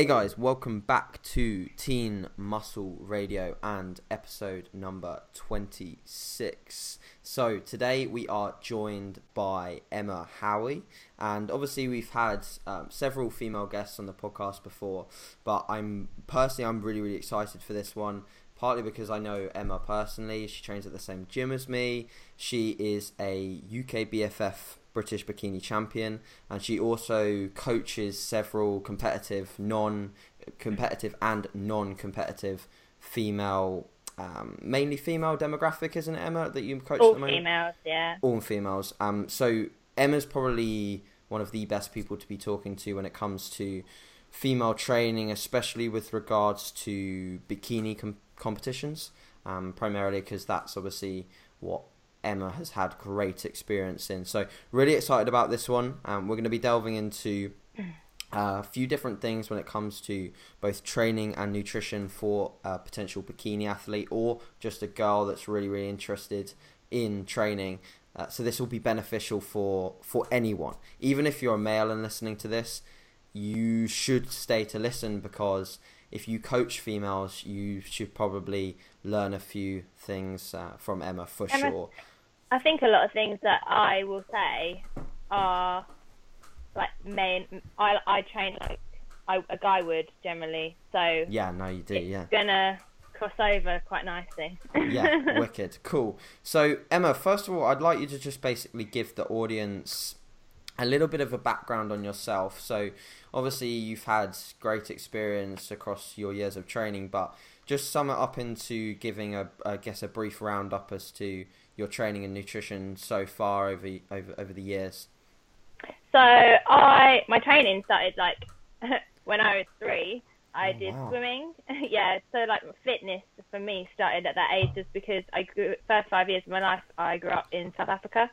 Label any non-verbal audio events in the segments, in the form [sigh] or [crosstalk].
Hey guys, welcome back to Teen Muscle Radio and episode number 26. So, today we are joined by Emma Howie, and obviously we've had um, several female guests on the podcast before, but I'm personally I'm really really excited for this one. Partly because I know Emma personally, she trains at the same gym as me. She is a UK BFF British bikini champion, and she also coaches several competitive, non-competitive and non-competitive female, um, mainly female demographic, isn't it, Emma? That you coach All at the moment? females, yeah. All females. Um, so Emma's probably one of the best people to be talking to when it comes to female training, especially with regards to bikini com- competitions. Um, primarily because that's obviously what Emma has had great experience in. So really excited about this one. Um, we're going to be delving into uh, a few different things when it comes to both training and nutrition for a potential bikini athlete or just a girl that's really really interested in training. Uh, so this will be beneficial for for anyone, even if you're a male and listening to this. You should stay to listen because if you coach females, you should probably learn a few things uh, from Emma for Emma- sure. I think a lot of things that I will say are like main. I I train like I, a guy would generally, so Yeah, no, you do. it's Yeah. gonna cross over quite nicely. [laughs] yeah, wicked, cool. So Emma, first of all, I'd like you to just basically give the audience a little bit of a background on yourself. So obviously you've had great experience across your years of training, but just sum it up into giving a, I guess, a brief roundup as to your training and nutrition so far over over over the years. So I my training started like [laughs] when I was three. I Oh, did wow. swimming. [laughs] yeah, so like fitness for me started at that age just because I grew first five years of my life I grew up in South Africa.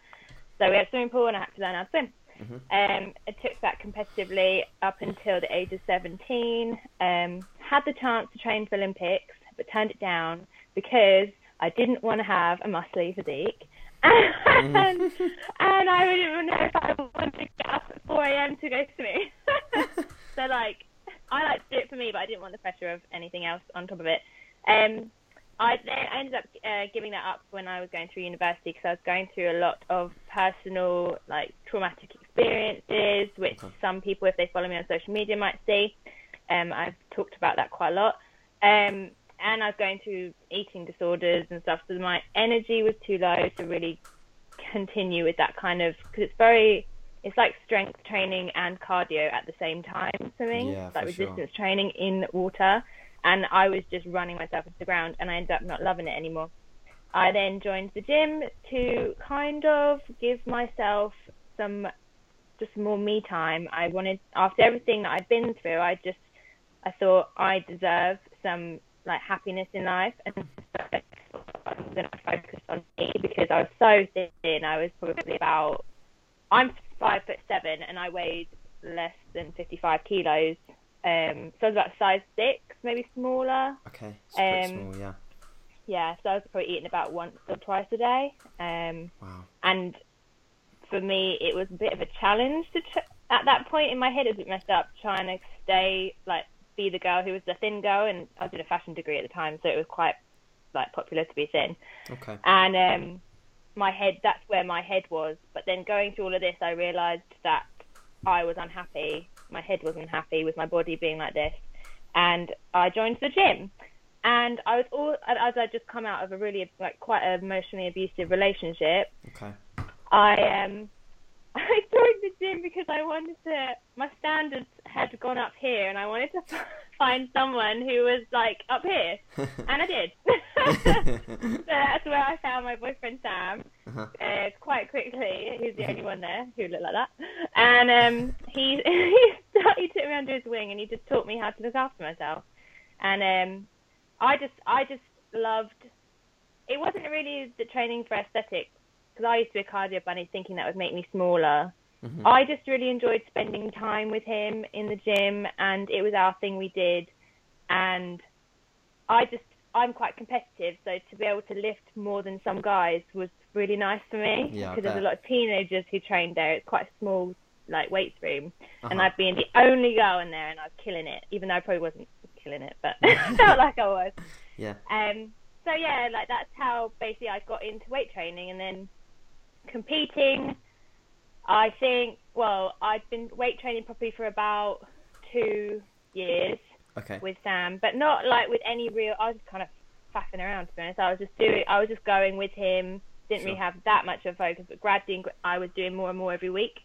So we had a swimming pool and I had to learn how to swim. Mhm. Um, I took that competitively up until the age of 17. Um, had the chance to train for Olympics, but turned it down because I didn't want to have a muscly physique. and, and I didn't even know if I wanted to get up at 4 a.m. to go swimming. [laughs] so, like, I like to do it for me, but I didn't want the pressure of anything else on top of it. Um, I then I ended up uh, giving that up when I was going through university because I was going through a lot of personal, like traumatic experiences, which Okay. some people, if they follow me on social media, might see. Um, I've talked about that quite a lot. Um, and I was going through eating disorders and stuff, so my energy was too low to really continue with that kind of because it's very it's like strength training and cardio at the same time for me. Yeah, like for sure. resistance training in water, and I was just running myself into the ground, and I ended up not loving it anymore. I then joined the gym to kind of give myself some just more me time. I wanted after everything that I'd been through, I just I thought I deserve some like happiness in life and so I'm gonna focus on me because I was so thin. I was probably about I'm five foot seven and I weighed less than fifty five kilos. Um so I was about size six, maybe smaller. Okay, Um, small, yeah. Yeah, so I was probably eating about once or twice a day. Um Wow. and for me it was a bit of a challenge to tr- at that point in my head it was a bit messed up trying to stay like be the girl who was the thin girl and I did a fashion degree at the time so it was quite like popular to be thin. Okay. and um my head that's where my head was. But then going through all of this I realized that I was unhappy. My head was unhappy with my body being like this. And I joined the gym. And I was all as I just come out of a really like quite an emotionally abusive relationship Okay. I um I joined the gym because I wanted to. My standards had gone up here, and I wanted to find someone who was like up here, [laughs] and I did. [laughs] so that's where I found my boyfriend Sam. Uh-huh. Uh, quite quickly, he's the only one there who looked like that, and um, he [laughs] he, he took me under his wing, and he just taught me how to look after myself, and um, I just I just loved. It wasn't really the training for aesthetics because I used to be a cardio bunny thinking that would make me smaller. Mhm. I just really enjoyed spending time with him in the gym, and it was our thing we did. And I just, I'm quite competitive, so to be able to lift more than some guys was really nice for me Yeah, because there's a lot of teenagers who trained there. It's quite a small like weights room, and Uh-huh. I'd been the only girl in there, and I was killing it, even though I probably wasn't killing it, but [laughs] [laughs] felt like I was. Yeah. Um. So yeah, like that's how basically I got into weight training, and then competing. I think. Well, I've been weight training probably for about two years Okay. with Sam, but not like with any real. I was just kind of faffing around to be honest. I was just doing. I was just going with him. Didn't really have that much of a focus, but gradually I was doing more and more every week.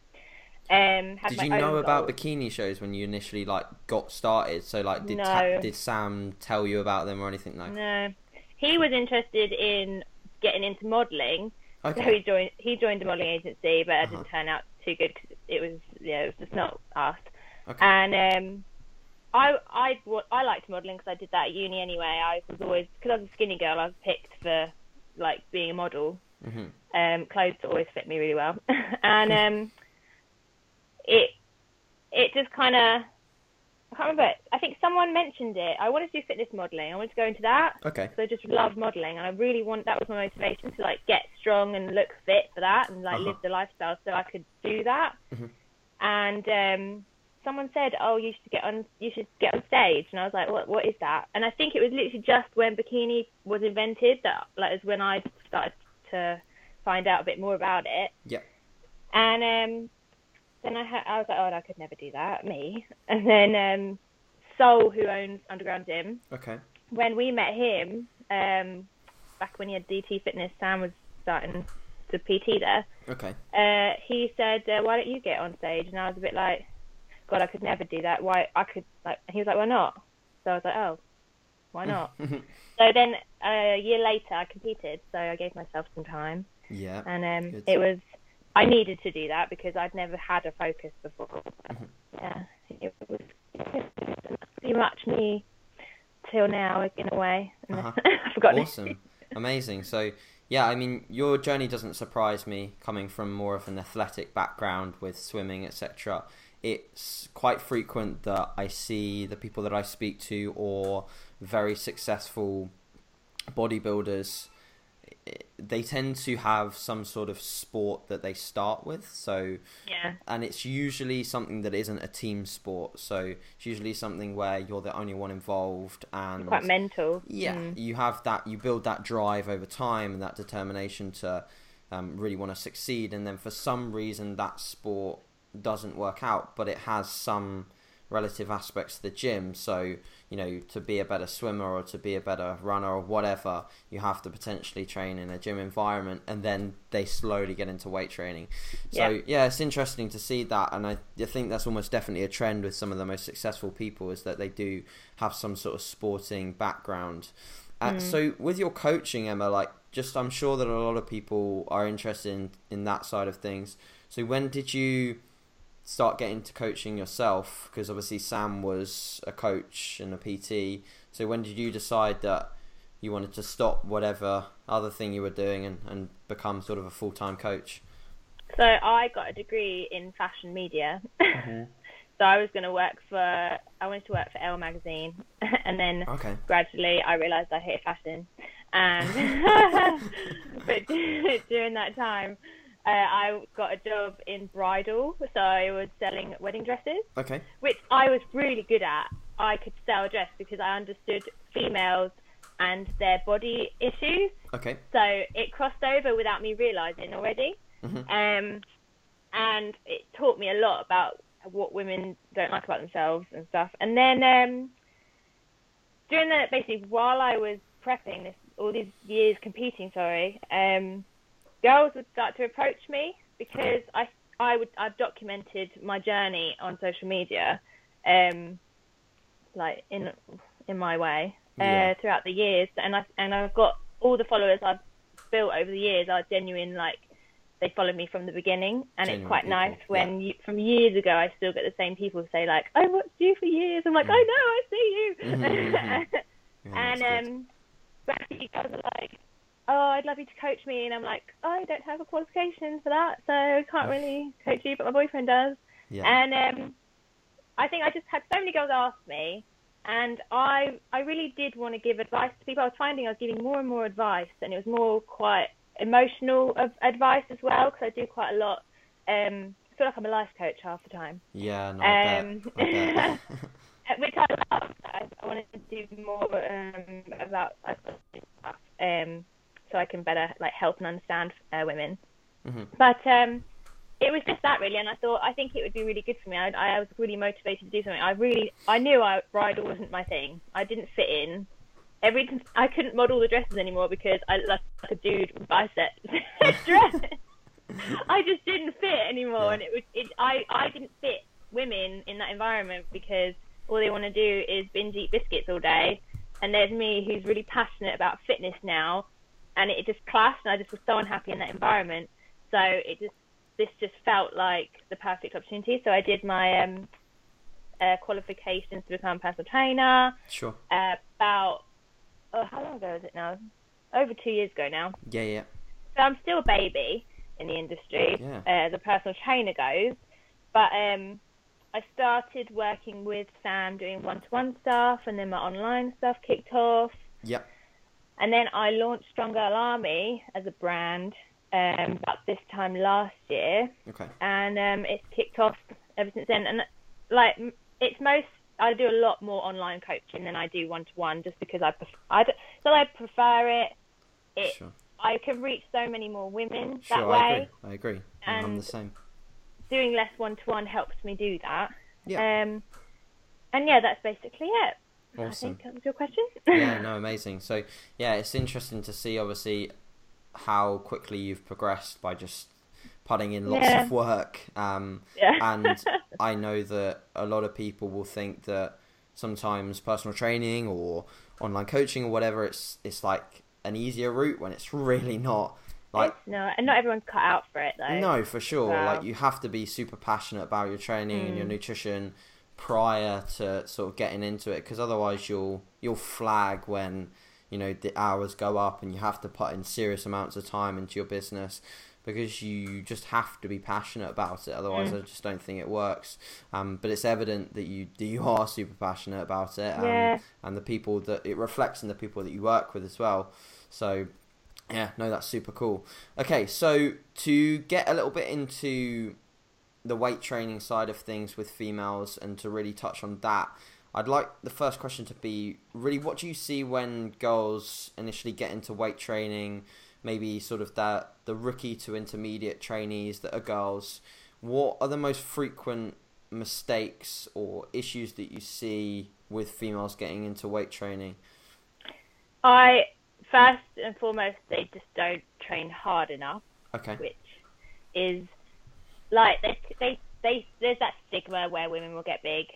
Um, had Did you know about goals. bikini shows when you initially like got started? So like, did No. Ta- did Sam tell you about them or anything like? No, he was interested in getting into modelling, so he joined. He joined a modelling agency, but it Uh-huh. didn't turn out too good because it was yeah, it was just not us. Okay. And um, I I I liked modelling because I did that at uni anyway. I was always because I was a skinny girl. I was picked for like being a model. hmm Um, clothes always fit me really well, [laughs] and [laughs] um, it it just kind of I can't remember. I think someone mentioned it. I wanted to do fitness modelling. I wanted to go into that. Okay. So I just love modelling, and I really want that was my motivation to like get strong and look fit for that, and like Uh-huh. live the lifestyle so I could do that. Mhm. And um, someone said, "Oh, you should get on, you should get on stage," and I was like, "What? What is that?" And I think it was literally just when bikini was invented that like is when I started to find out a bit more about it. Yeah. And um, then I had, I was like, "Oh, I could never do that, me." And then um, Soul, who owns Underground Gym Okay. when we met him, um, back when he had DT Fitness, Sam was starting to PT there. Okay. Uh, he said, uh, "Why don't you get on stage?" And I was a bit like, "God, I could never do that. Why? I could like." He was like, "Why not?" So I was like, "Oh, why not?" [laughs] so then uh, a year later, I competed. So I gave myself some time, yeah. and um, it was. I needed to do that because I'd never had a focus before. Yeah, it was pretty much me till now in a way. Uh-huh. [laughs] Awesome [laughs] amazing so yeah i mean your journey doesn't surprise me coming from more of an athletic background with swimming etc it's quite frequent that i see the people that i speak to or very successful bodybuilders they tend to have some sort of sport that they start with so Yeah. and it's usually something that isn't a team sport so it's usually something where you're the only one involved and Quite mental. yeah, Mm. you have that. You build that drive over time and that determination to um, really want to succeed. And then for some reason, that sport doesn't work out, but it has some relative aspects to the gym. So you know, to be a better swimmer or to be a better runner or whatever, you have to potentially train in a gym environment, and then they slowly get into weight training. So Yeah. yeah, it's interesting to see that, and I, I think that's almost definitely a trend with some of the most successful people is that they do have some sort of sporting background. Uh, So with your coaching, Emma, like just I'm sure that a lot of people are interested in, in that side of things. So when did you start getting to coaching yourself? Because obviously Sam was a coach and a PT. So when did you decide that you wanted to stop whatever other thing you were doing and, and become sort of a full time coach? So I got a degree in fashion media. Mm-hmm. [laughs] so I was going to work for, I wanted to work for Elle magazine, [laughs] and then Okay. gradually I realised I hated fashion. Um, and [laughs] but during that time, uh, I got a job in bridal, so I was selling wedding dresses, Okay. which I was really good at. I could sell a dress because I understood females and their body issues. Okay. So it crossed over without me realising already. Mhm. Um, and it taught me a lot about what women don't like about themselves and stuff. And then um, during the basically while I was prepping this, all these years competing, sorry, um, girls would start to approach me because I I would I've documented my journey on social media, um, like in in my way uh, Yeah. throughout the years, and I and I've got all the followers I've built over the years are genuine like they followed me from the beginning. And Genuine it's quite people, nice when you, from years ago I still get the same people say like I watched you for years. I'm like I know I see you. Mhm, mhm. [laughs] Yeah, and um gradually guys are like oh I'd love you to coach me and I'm like oh, I don't have a qualification for that so I can't really coach you but my boyfriend does yeah. and um, I think I just had so many girls ask me, and I I really did want to give advice to people. I was finding I was giving more and more advice, and it was more quite emotional of advice as well because I do quite a lot um, I feel like I'm a life coach half the time. Yeah, no, I Um, bet. I bet. [laughs] which I love. I, I wanted to do more um, about stuff, um, so I can better like help and understand uh, women. Mhm. But um, it was just that really, and I thought I think it would be really good for me. I, I was really motivated to do something. I really, I knew I, bridal wasn't my thing. I didn't fit in. Every I couldn't model the dresses anymore because I looked like a dude with biceps [laughs] dress. I just didn't fit anymore, Yeah. and it was it. I I didn't fit women in that environment because all they want to do is binge eat biscuits all day, and there's me who's really passionate about fitness now, and it just clashed, and I just was so unhappy in that environment. So it just this just felt like the perfect opportunity. So I did my um, uh, qualifications to become a personal trainer Sure. uh, about oh how long ago is it now? Over two years ago now. Yeah, yeah. So I'm still a baby in the industry, Yeah. uh, as a personal trainer goes. But um, I started working with Sam doing one-to-one stuff, and then my online stuff kicked off. Yep. And then I launched Strong Girl Army as a brand um, about this time last year, Okay. and um, it's kicked off ever since then. And like, it's most I do a lot more online coaching than I do one-to-one, just because I pref- I don't, so I prefer it. It Sure. I can reach so many more women Sure, that I way. agree. I agree. I'm the same. Doing less one to one helps me do that. Yeah. Um, and yeah, that's basically it. I Awesome. think that was your question. yeah, no, [laughs] amazing. So yeah, it's interesting to see obviously how quickly you've progressed by just putting in lots Yeah. of work. Um, yeah. [laughs] and I know that a lot of people will think that sometimes personal training or online coaching or whatever, it's it's like an easier route when it's [laughs] really not. Like no, and not everyone's cut out for it though. no, for sure. Wow. Like you have to be super passionate about your training and your Mm. nutrition prior to sort of getting into it, because otherwise you'll you'll flag when you know the hours go up and you have to put in serious amounts of time into your business because you just have to be passionate about it. Otherwise, Mm. I just don't think it works. Um, but it's evident that you that you are super passionate about it, um, Yeah. and the people that it reflects in the people that you work with as well. So yeah, no, that's super cool. Okay, so to get a little bit into the weight training side of things with females and to really touch on that, I'd like the first question to be really what do you see when girls initially get into weight training, maybe sort of that the rookie to intermediate trainees that are girls, what are the most frequent mistakes or issues that you see with females getting into weight training? I first and foremost they just don't train hard enough, Okay. which is like they they they there's that stigma where women will get big,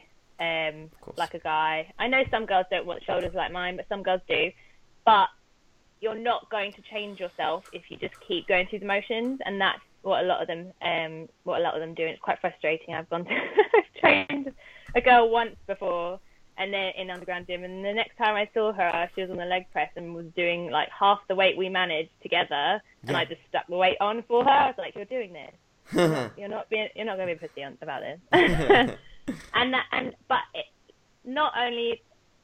um, like a guy. I know some girls don't want shoulders like mine, but some girls do. But you're not going to change yourself if you just keep going through the motions, and that's what a lot of them um what a lot of them do. And it's quite frustrating. I've gone [laughs] to trained a girl once before. And then in underground gym, and the next time I saw her, she was on the leg press and was doing like half the weight we managed together, and Yeah. I just stuck the weight on for her. I was like, "You're doing this. [laughs] You're not being. You're not going to be pussy on, about this." [laughs] [laughs] and that, and but it, not only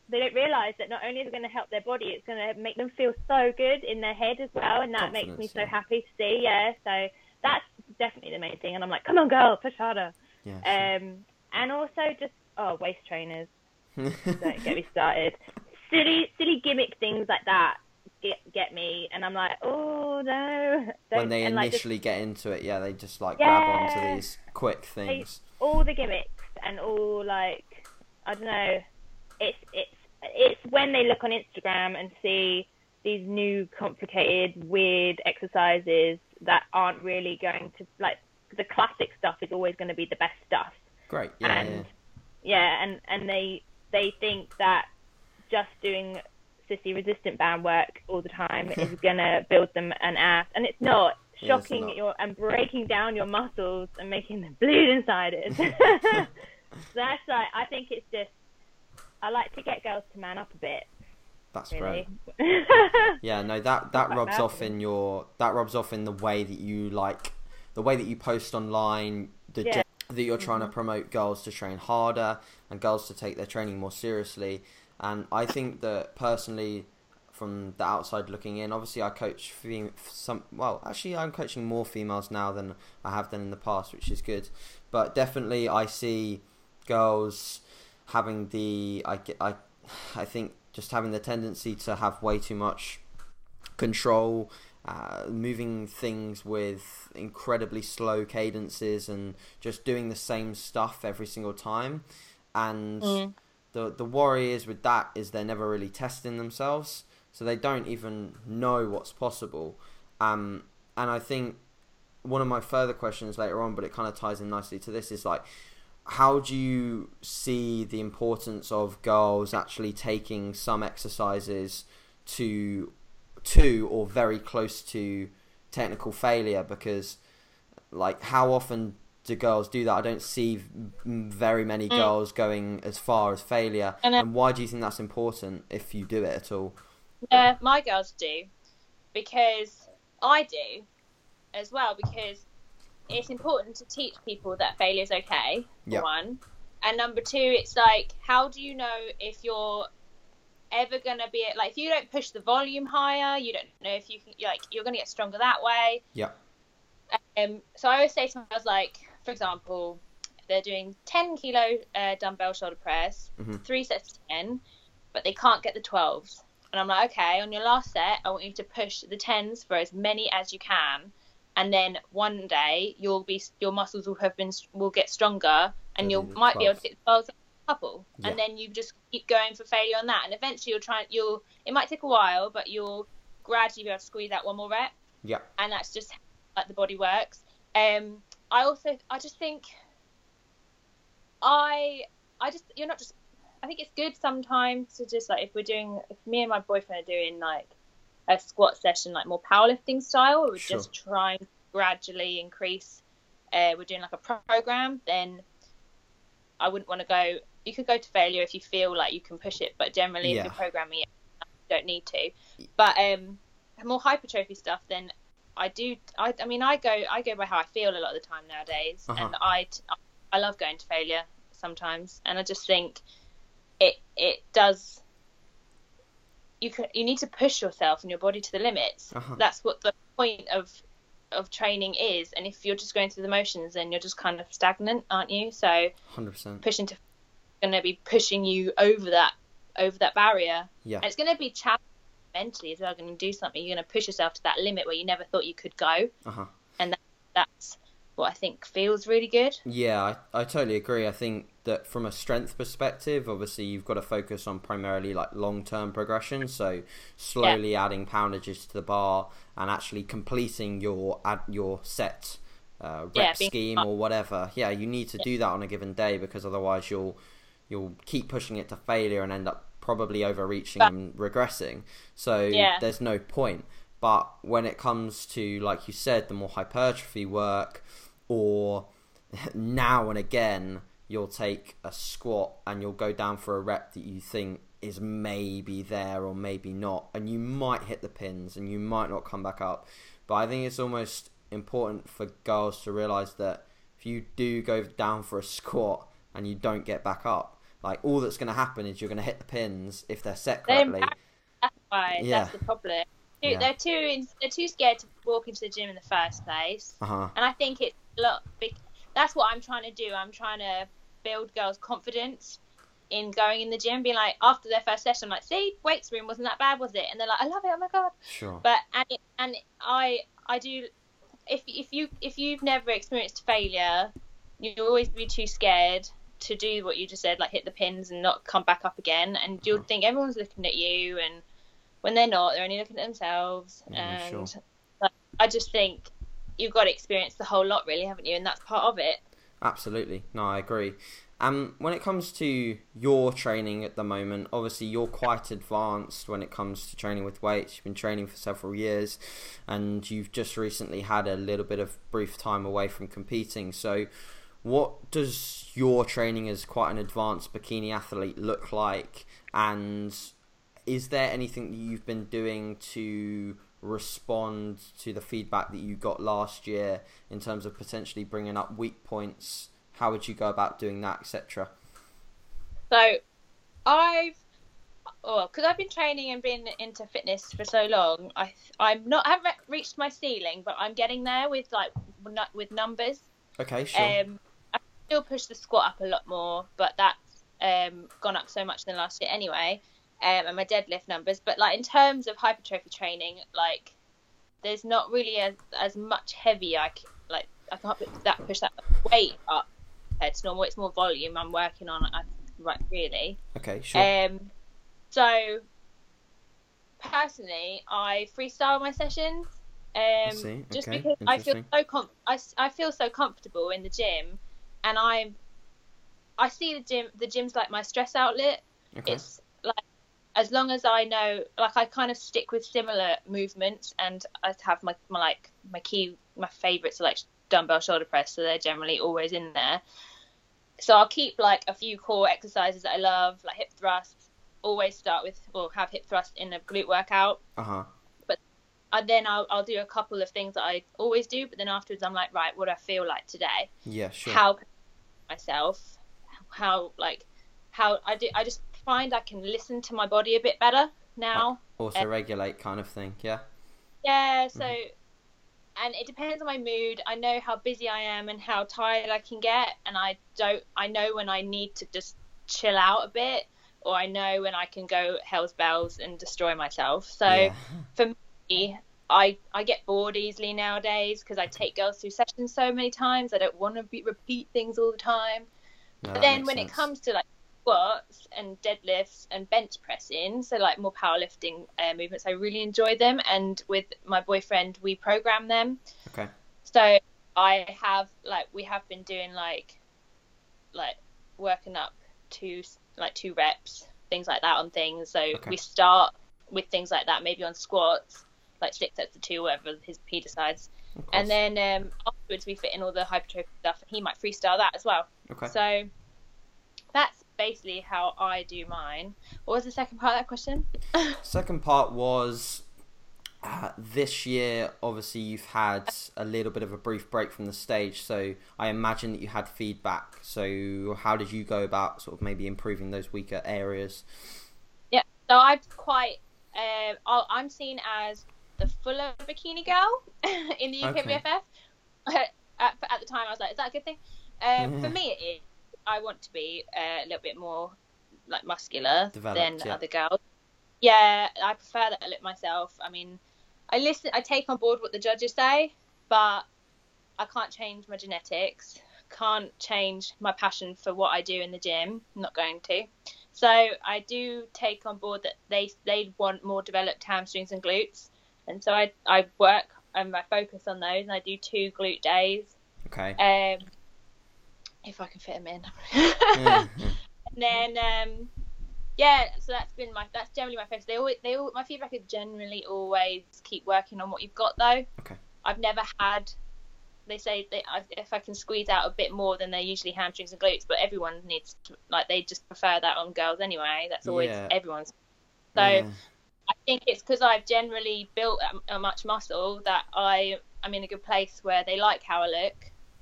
they don't realize that not only is it going to help their body, it's going to make them feel so good in their head as well, and that makes me Confidence, so yeah. happy to see. Yeah, so that's definitely the main thing. And I'm like, "Come on, girl, push harder." yeah. Um, and also just oh, waist trainers don't get me started. Silly, silly gimmick things like that get get me, and I'm like, oh no. Don't, when they and, like, just initially get into it, yeah, they just like grab onto these quick things. all the gimmicks and all like I don't know. It's it's it's when they look on Instagram and see these new complicated weird exercises that aren't really going to like the classic stuff is always going to be the best stuff. Great, yeah, and yeah, and and they they think that just doing sissy resistant band work all the time is [laughs] gonna build them an ass, and it's not. Yeah, it's Shocking not. your and breaking down your muscles and making them bleed inside it. [laughs] That's like I think it's just I like to get girls to man up a bit. that's Really. great. [laughs] Yeah, no, that that rubs off in your that rubs off in the way that you like the way that you post online, the Yeah. that you're trying to mm-hmm. promote girls to train harder and girls to take their training more seriously. And I think that personally, from the outside looking in. Obviously, I coach fem- some. Well, actually, I'm coaching more females now than I have done in the past, which is good. But definitely, I see girls having the. I I, I think just having the tendency to have way too much control. Uh, moving things with incredibly slow cadences and just doing the same stuff every single time. And Mm. The the worry is with that is they're never really testing themselves, so they don't even know what's possible. Um, and I think one of my further questions later on, but it kind of ties in nicely to this, is like, how do you see the importance of girls actually taking some exercises to to or very close to technical failure? Because like, how often do girls do that? I don't see very many girls going as far as failure. And, And, uh, why do you think that's important if you do it at all? Yeah, my girls do because I do as well because it's important to teach people that failure is okay. Yeah. one, and number two, it's like how do you know if you're ever gonna be at, like if you don't push the volume higher, you don't know if you can like you're gonna get stronger that way. Yeah. Um, so I always say to myself, like, for example, they're doing 10 kilo uh, dumbbell shoulder press, Mhm. three sets of 10, but they can't get the 12s. And I'm like, okay, on your last set, I want you to push the 10s for as many as you can. And then one day you'll be your muscles will have been will get stronger, and you the might be able to 12s. get the 12s in a couple. Yeah. And then you just keep going for failure on that, and eventually you'll try. You'll it might take a while, but you'll gradually be able to squeeze out one more rep Yeah. and that's just how like the body works. Um, I also I just think I I just you're not just I think it's good sometimes to just like if we're doing if me and my boyfriend are doing like a squat session like more powerlifting style, we're Sure. just trying to gradually increase. Uh, we're doing like a program, then I wouldn't want to go. You could go to failure if you feel like you can push it, but generally Yeah. if you're programming it, you don't need to. But um, more hypertrophy stuff, then I do. I, I mean, I go. I go by how I feel a lot of the time nowadays, Uh-huh. and I, I love going to failure sometimes, and I just think it it does. You can you need to push yourself and your body to the limits. Uh-huh. That's what the point of of training is, and if you're just going through the motions, then you're just kind of stagnant, aren't you? So Hundred percent. pushing to going to be pushing you over that over that barrier. Yeah. And it's going to be challenging mentally as well. Going to do something, you're going to push yourself to that limit where you never thought you could go, Uh huh. and that, that's what I think feels really good. Yeah, I, I totally agree. I think that from a strength perspective, obviously you've got to focus on primarily like long term progression. So slowly adding poundages to the bar and actually completing your ad, your set uh, rep Yeah, scheme or whatever. Yeah, you need to do that on a given day because otherwise you'll you'll keep pushing it to failure and end up probably overreaching But- and regressing. So Yeah. there's no point. But when it comes to, like you said, the more hypertrophy work, or [laughs] now and again, you'll take a squat and you'll go down for a rep that you think is maybe there or maybe not, and you might hit the pins and you might not come back up. But I think it's almost important for girls to realize that if you do go down for a squat and you don't get back up, like all that's going to happen is you're going to hit the pins if they're set They're correctly. That's why Yeah. that's the problem. Yeah. They're too they're too scared to walk into the gym in the first place, Uh huh. and I think it's a lot. Big, that's what I'm trying to do. I'm trying to build girls' confidence in going in the gym, being like after their first session, I'm like, see, weights room wasn't that bad, was it? And they're like, I love it. Oh my god. Sure. but and it, and I I do if if you if you've never experienced failure, you'll always be too scared to do what you just said, like hit the pins and not come back up again, and you'll Uh-huh. think everyone's looking at you, and when they're not, they're only looking at themselves. Yeah, and sure. like, I just think you've got to experience the whole lot, really, haven't you? And that's part of it. Absolutely. No, I agree. Um, when it comes to your training at the moment, obviously you're quite advanced when it comes to training with weights. You've been training for several years, and you've just recently had a little bit of brief time away from competing. So, what does your training as quite an advanced bikini athlete look like? And is there anything that you've been doing to respond to the feedback that you got last year in terms of potentially bringing up weak points? How would you go about doing that, etc.? So I've oh, because I've been training and been into fitness for so long, I I'm not I haven't reached my ceiling, but I'm getting there with like with numbers. Okay, sure. Um, still push the squat up a lot more, but that's um gone up so much in the last year anyway. Um, and my deadlift numbers, but like in terms of hypertrophy training, like there's not really as as much heavy I c- like I can't put that push that weight up compared to normal. It's more volume I'm working on. I, right, really. okay, sure. Um, so personally, I freestyle my sessions. Um, see. just because I feel so com- I, I feel so comfortable in the gym, and I'm I see the gym the gym's like my stress outlet. okay. It's like as long as I know, like I kind of stick with similar movements, and I have my, my like my key my favorites are like dumbbell shoulder press, so they're generally always in there. So I'll keep like a few core exercises that I love, like hip thrusts. Always start with or have hip thrust in a glute workout. Uh huh. And then I'll, I'll do a couple of things that I always do, but then afterwards I'm like, right, what do I feel like today? Yeah, sure. how can I myself how like how I do I just find I can listen to my body a bit better now um, Also regulate kind of thing. Yeah. yeah mm-hmm. so and it depends on my mood I know how busy I am and how tired I can get and I don't I know when I need to just chill out a bit or I know when I can go hell's bells and destroy myself so yeah. for me, I I get bored easily nowadays because I take girls through sessions so many times. I don't want to be, repeat things all the time. No, But then when sense. it comes to like squats and deadlifts and bench pressing, so like more powerlifting uh, movements, I really enjoy them. And with my boyfriend, we program them. Okay. So I have like we have been doing like like working up to like two reps, things like that on things. So Okay. we start with things like that, maybe on squats, like six sets of two, whatever his he decides. And then um, afterwards we fit in all the hypertrophy stuff, and he might freestyle that as well. okay. So that's basically how I do mine. What was the second part of that question? [laughs] Second part was uh, this year. Obviously, you've had a little bit of a brief break from the stage, so I imagine that you had feedback. So, how did you go about sort of maybe improving those weaker areas? Yeah, so I'm quite. Uh, I'll- I'm seen as the fuller bikini girl [laughs] in the UK Okay. BFF. [laughs] at, at the time, I was like, "Is that a good thing?" Um, Mhm. For me, it is. I want to be uh, a little bit more like muscular Developed, than yeah. other girls. Yeah, I prefer that I look myself. I mean, I listen. I take on board what the judges say, but I can't change my genetics. Can't change my passion for what I do in the gym. I'm not going to. So I do take on board that they they want more developed hamstrings and glutes, and so I I work and I focus on those, and I do two glute days. Okay. Um, if I can fit them in. Mhm. [laughs] and then um, yeah, so that's been my that's generally my focus. They always they all, my feedback is generally always keep working on what you've got though. Okay. I've never had. They say I- if I can squeeze out a bit more than they're usually hamstrings and glutes, but everyone needs to, like they just prefer that on girls anyway. That's always Yeah. everyone's. So Yeah. I think it's because I've generally built a, a much muscle that I I'm in a good place where they like how I look.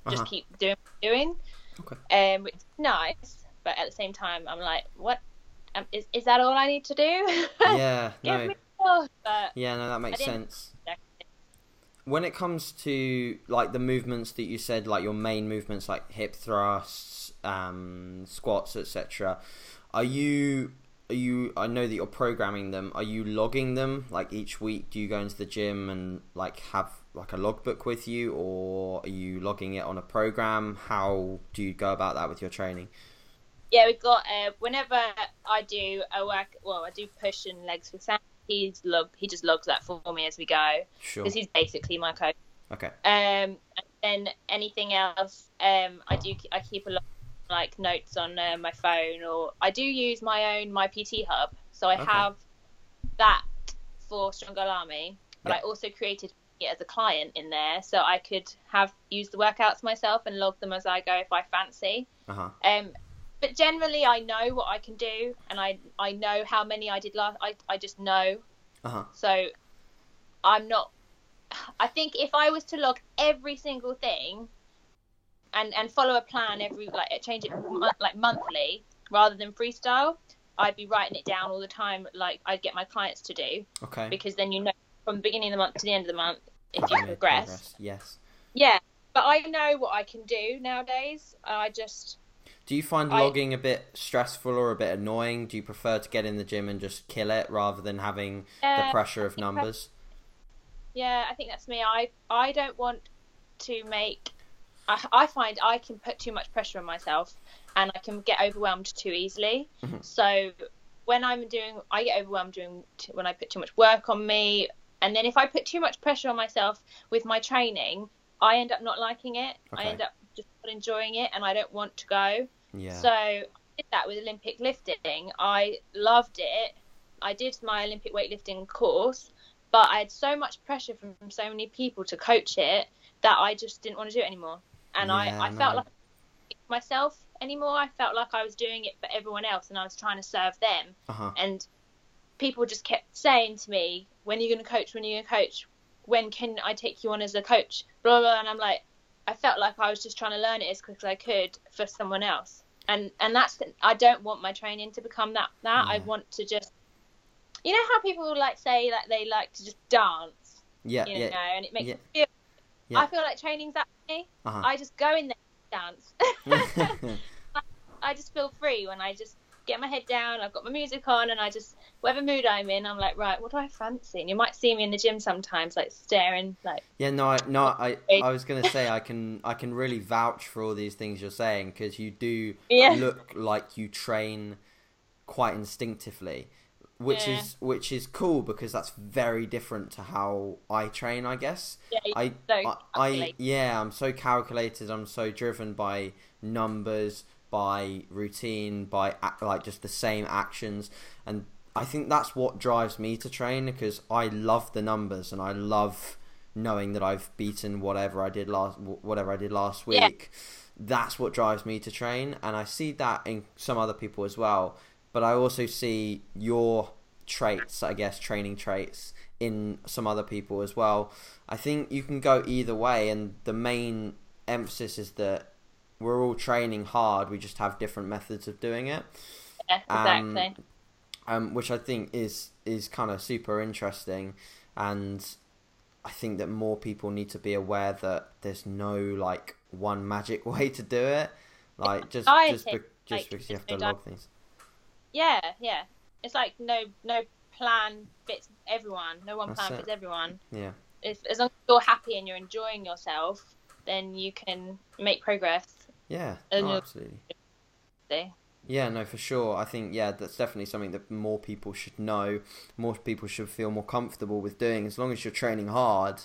Just Uh-huh. keep doing what I'm doing. Okay. Um, which is nice, but at the same time, I'm like, what? Um, is is that all I need to do? [laughs] Yeah. Give No. Yeah. No, that makes sense. when it comes to like the movements that you said like your main movements like hip thrusts um squats etc are you are you i know that you're programming them are you logging them like each week do you go into the gym and like have like a logbook with you or are you logging it on a program how do you go about that with your training yeah, we've got. Uh, whenever I do a work, well, I do push and legs with Sam. He's log. He just logs that for me as we go sure because he's basically my coach. okay Um, and then anything else, um, I do. I keep a lot like notes on uh, my phone, or I do use my own my PT hub. So I Okay. have that for Strong Girl Army, but Yeah. I also created it as a client in there, so I could have used the workouts myself and log them as I go if I fancy. uh-huh Um, but generally, I know what I can do, and I I know how many I did last. I I just know uh-huh so I'm not. [sighs] I think if I was to log every single thing and and follow a plan every like change it like monthly rather than freestyle, I'd be writing it down all the time, like I'd get my clients to do, Okay. because then you know from the beginning of the month to the end of the month if you made progress. Yes. Yeah, but I know what I can do nowadays. I just Do you find I- logging a bit stressful or a bit annoying? Do you prefer to get in the gym and just kill it rather than having the pressure of think I- numbers? yeah, I think that's me. I I don't want to make. I, I find I can put too much pressure on myself, and I can get overwhelmed too easily. Mhm. So when I'm doing, I get overwhelmed doing t- when I put too much work on me, and then if I put too much pressure on myself with my training, I end up not liking it. Okay. I end up just not enjoying it, and I don't want to go. Yeah. So I did that with Olympic lifting. I loved it. I did my Olympic weightlifting course, but I had so much pressure from so many people to coach it that I just didn't want to do it anymore. And Yeah, I, I felt no. like myself anymore. I felt like I was doing it for everyone else and I was trying to serve them. uh huh. And people just kept saying to me, "When are you going to coach? When are you going to coach? When can I take you on as a coach?" Blah blah. And I'm like, I felt like I was just trying to learn it as quick as I could for someone else. And and that's I don't want my training to become that. That I want to just, you know how people like say that they like to just dance, Yeah. you Yeah. and it makes yeah. me feel. Yeah. I feel like training's that for me. Uh I just go in there and dance. [laughs] [laughs] I just feel free when I just get my head down. I've got my music on, and I just whatever mood I'm in, I'm like, right, what do I fancy? And you might see me in the gym sometimes, like staring, like Yeah, no, I, no, I, I was gonna say I can, I can really vouch for all these things you're saying because you do [laughs] Yeah. look like you train quite instinctively, which Yeah. is, which is cool because that's very different to how I train, I guess. yeah, I, so I, I, yeah, I'm so calculated. I'm so driven by numbers, by routine, by like just the same actions, and I think that's what drives me to train because I love the numbers and I love knowing that I've beaten whatever I did last, whatever I did last week. Yeah. week. That's what drives me to train, and I see that in some other people as well. But I also see your traits, I guess, training traits in some other people as well. I think you can go either way, and the main emphasis is that we're all training hard. We just have different methods of doing it, yeah, um, exactly. um, which I think is is kind of super interesting. And I think that more people need to be aware that there's no like one magic [laughs] way to do it. Like just I just be- just like, because you have to log things. Yeah, yeah. It's like no no plan fits everyone. No one That's plan it. fits everyone. Yeah. If, as long as you're happy and you're enjoying yourself, then you can make progress. Yeah, oh, absolutely. Yeah, no, for sure. I think yeah, that's definitely something that more people should know. More people should feel more comfortable with doing. As long as you're training hard,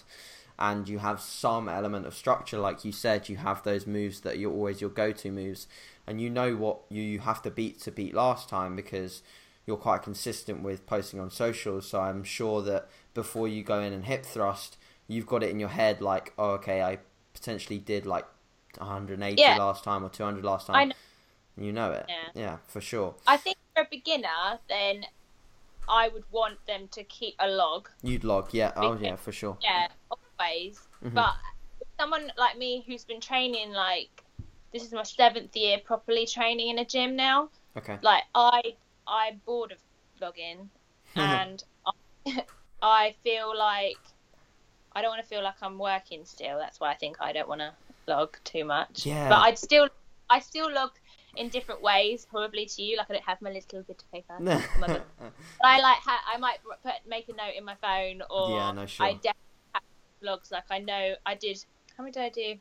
and you have some element of structure, like you said, you have those moves that you're always your go-to moves, and you know what you, have to beat to beat last time because you're quite consistent with posting on socials. So I'm sure that before you go in and hip thrust, you've got it in your head like, oh, okay, I potentially did like 180 Yeah. last time or 200 last time. I know. You know it. Yeah. Yeah, for sure. I think for a beginner, then I would want them to keep a log. You'd log, yeah. Oh, yeah, for sure. Yeah, always. Mhm. But someone like me who's been training like this is my seventh year properly training in a gym now. Okay. Like I I'm bored of logging [laughs] and I, I feel like I don't want to feel like I'm working still. That's why I think I don't want to log too much. Yeah. But I'd still I still log in different ways, probably to you. Like I don't have my little bit of paper. yeah, my God. But I like ha- I might put make a note in my phone or Yeah, no, sure. I definitely have vlogs. Like I know I did. How many did I do?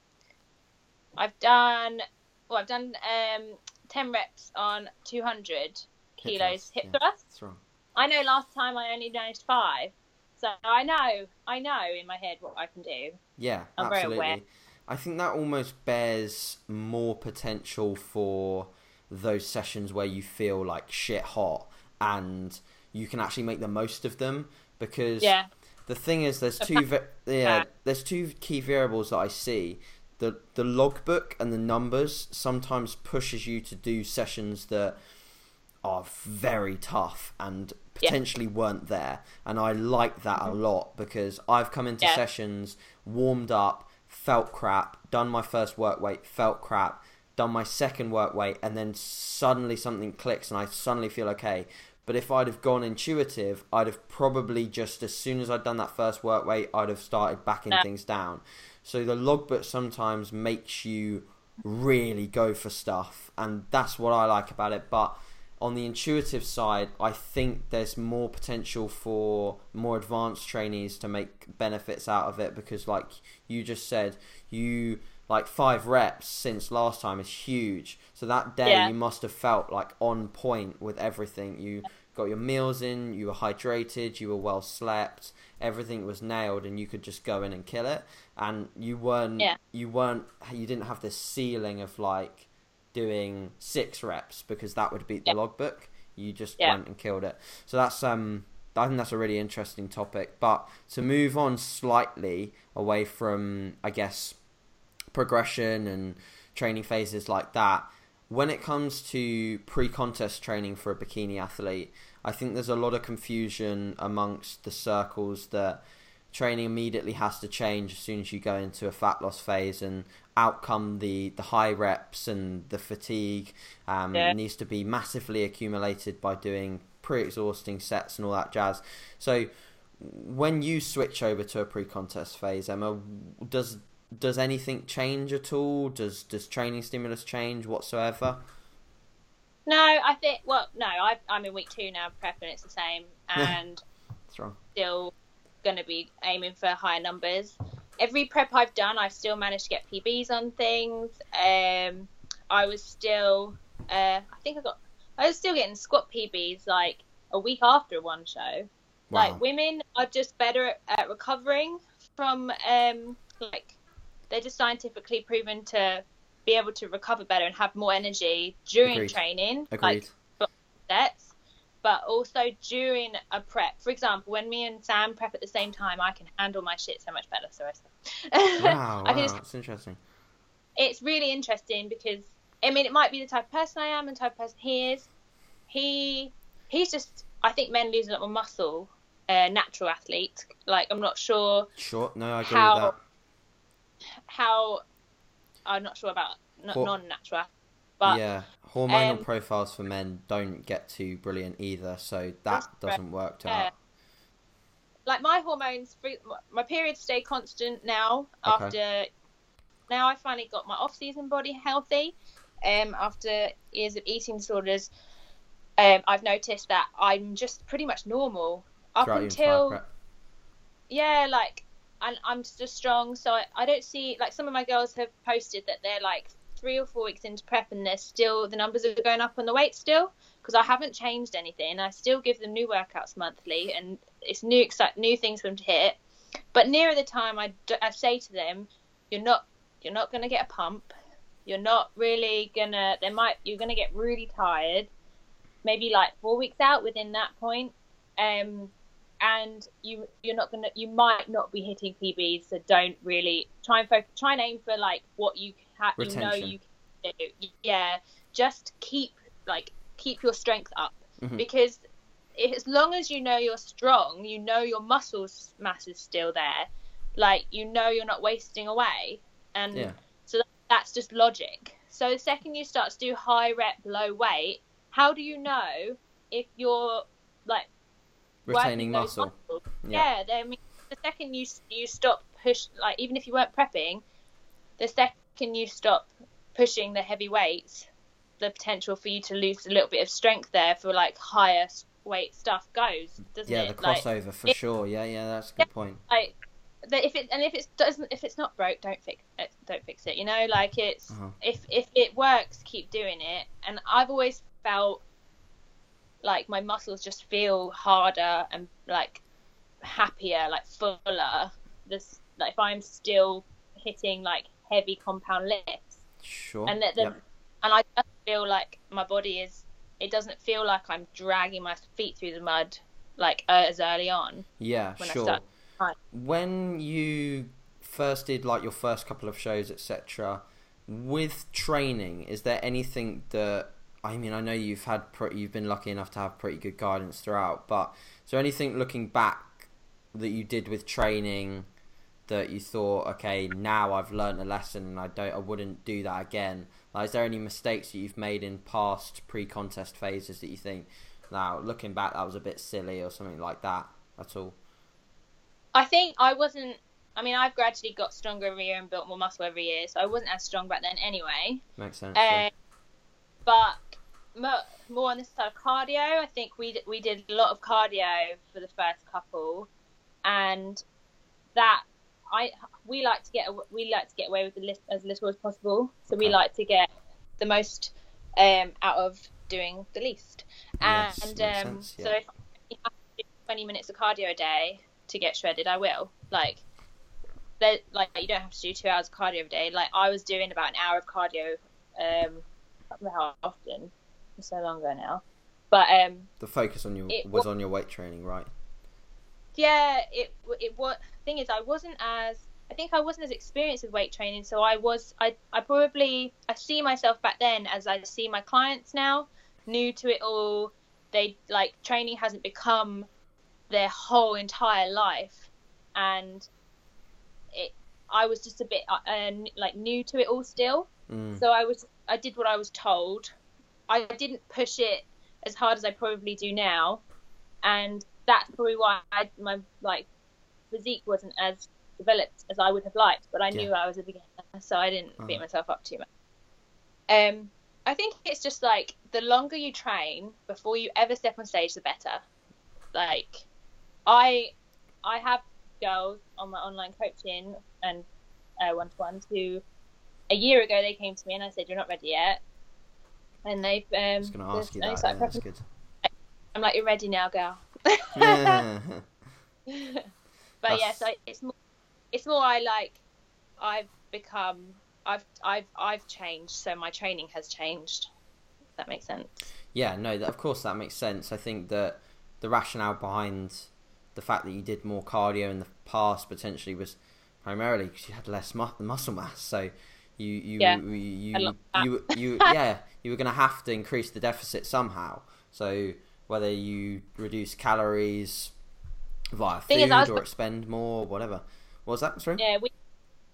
I've done. Well, I've done um ten reps on two hundred kilos hip yeah. thrust. That's wrong. I know last time I only managed five, so I know I know in my head what I can do. Yeah, I'm very absolutely. aware. I think that almost bears more potential for those sessions where you feel like shit hot and you can actually make the most of them because Yeah, the thing is there's two Yeah. there's two key variables that I see the the logbook and the numbers sometimes pushes you to do sessions that are very tough and Yeah. potentially weren't there and I like that a mm-hmm. lot because I've come into Yeah. sessions warmed up felt crap done my first work weight felt crap done my second work weight, and then suddenly something clicks and I suddenly feel okay. But if I'd have gone intuitive, I'd have probably just as soon as I'd done that first work weight, I'd have started backing Yeah. things down. So the logbook sometimes makes you really go for stuff, and that's what I like about it. But on the intuitive side, I think there's more potential for more advanced trainees to make benefits out of it because, like you just said, you like five reps since last time is huge. So that day Yeah. you must have felt like on point with everything. You got your meals in, you were hydrated, you were well slept, everything was nailed, and you could just go in and kill it. And you weren't, Yeah. you weren't, you didn't have this ceiling of like doing six reps because that would beat the Yeah. logbook. You just Yeah. went and killed it. So that's um I think that's a really interesting topic. But to move on slightly away from I guess progression and training phases like that, when it comes to pre-contest training for a bikini athlete, I think there's a lot of confusion amongst the circles that training immediately has to change as soon as you go into a fat loss phase and out come the, the high reps and the fatigue um, Yeah. needs to be massively accumulated by doing pre-exhausting sets and all that jazz. So when you switch over to a pre-contest phase, Emma, does does anything change at all? Does does training stimulus change whatsoever? No, I think. Well, no, I, I'm in week two now, prep, and it's the same, [laughs] and wrong. still going to be aiming for higher numbers. Every prep I've done, I've still managed to get PBs on things. Um, I was still, uh, I think I got, I was still getting squat PBs like a week after one show. Wow. Like women are just better at, at recovering from, um, like they're just scientifically proven to be able to recover better and have more energy during Agreed. training. Agreed. Like sets, but also during a prep. For example, when me and Sam prep at the same time, I can handle my shit so much better. [laughs] Wow, I wow, can just, that's interesting. it's really interesting because I mean, it might be the type of person I am and the type of person he is. He he's just I think men lose a lot more muscle. Uh, natural athlete. Like I'm not sure Sure, no, I agree how with that. How I'm not sure about n- Well, non-natural, but yeah, hormonal um, profiles for men don't get too brilliant either, so that doesn't work Yeah. out. like my hormones my periods stay constant now Okay. after now i finally got my off-season body healthy um after years of eating disorders um i've noticed that i'm just pretty much normal up Throughout until yeah like and i'm just strong so I, I don't see like some of my girls have posted that they're like three or four weeks into prep and they're still the numbers are going up on the weight still because i haven't changed anything. I still give them new workouts monthly and it's new new things for them to hit. But nearer the time I say to them you're not you're not going to get a pump. You're not really gonna they might you're gonna get really tired. Maybe like four weeks out within that point um and you you're not gonna you might not be hitting PBs, so don't really try and focus, try and aim for like what you ha- you know you can do. Yeah, just keep like keep your strength up Mhm. because if, as long as you know you're strong, you know your muscles mass is still there. Like you know you're not wasting away, and Yeah. so that, that's just logic. So the second you start to do high rep, low weight, how do you know if you're like Retaining muscle. muscles. Yeah. Yeah, they- I mean, the second you you stop push, like even if you weren't prepping, the second you stop pushing the heavy weights, the potential for you to lose a little bit of strength there for like higher weight stuff goes, doesn't Yeah, it? the Like, crossover for it- sure. Yeah, yeah, that's a good point. like if it and if it doesn't if it's not broke don't fix it don't fix it you know like it's Uh-huh. if if it works keep doing it and i've always felt like my muscles just feel harder and like happier like fuller this like if i'm still hitting like heavy compound lifts Sure. and that the, Yep. and I just feel like my body is it doesn't feel like I'm dragging my feet through the mud like uh, as early on. Yeah, when I sure. start- When you first did like your first couple of shows, etc., with training, is there anything that I mean? I know you've had pre- you've been lucky enough to have pretty good guidance throughout, but is there anything looking back that you did with training that you thought, okay, now I've learned a lesson and I don't, I wouldn't do that again, Like, is there any mistakes that you've made in past pre-contest phases that you think, now looking back, that was a bit silly or something like that at all? I think I wasn't. I mean, I've gradually got stronger every year and built more muscle every year, so I wasn't as strong back then anyway. Makes sense. Yeah. Um, but mo- more on the side of cardio, I think we d- we did a lot of cardio for the first couple, and that I we like to get we like to get away with the list as little as possible. So we like to get the most um, out of doing the least. Yes, and um, sense, so if I have to do 20 minutes of cardio a day to get shredded, I will. Like, like you don't have to do two hours of cardio a day. Like I was doing about an hour of cardio. Um, Don't how often. It's so long ago now. But um, the focus on your it was on your weight training, right? yeah, it it what thing is I wasn't as I think I wasn't as experienced with weight training, so I was I I probably I see myself back then as I see my clients now, new to it all. They like training hasn't become their whole entire life, and it I was just a bit uh, uh, like new to it all still. Mm. So I was I did what I was told. I didn't push it as hard as I probably do now, and that's probably why I, my like physique wasn't as developed as I would have liked. But I knew I was a beginner, so I didn't beat Uh-huh. myself up too much. Um, I think it's just like the longer you train before you ever step on stage, the better. Like, I I have girls on my online coaching and one to ones who a year ago they came to me and I said you're not ready yet, and they've um. I was going to ask you that. Yeah, that's good. I'm like you're ready now, girl. Yeah. [laughs] but yeah, so it's more, it's more I like, I've become, I've, I've, I've changed, so my training has changed. If that makes sense. Yeah, no, that, of course that makes sense. I think that the rationale behind the fact that you did more cardio in the past potentially was primarily because you had less mu- muscle mass. So you you Yeah, you you, you, [laughs] you, yeah you were going to have to increase the deficit somehow. So whether you reduce calories via Thing food is, was- or expend more, whatever. What was that? Sorry. Yeah, we,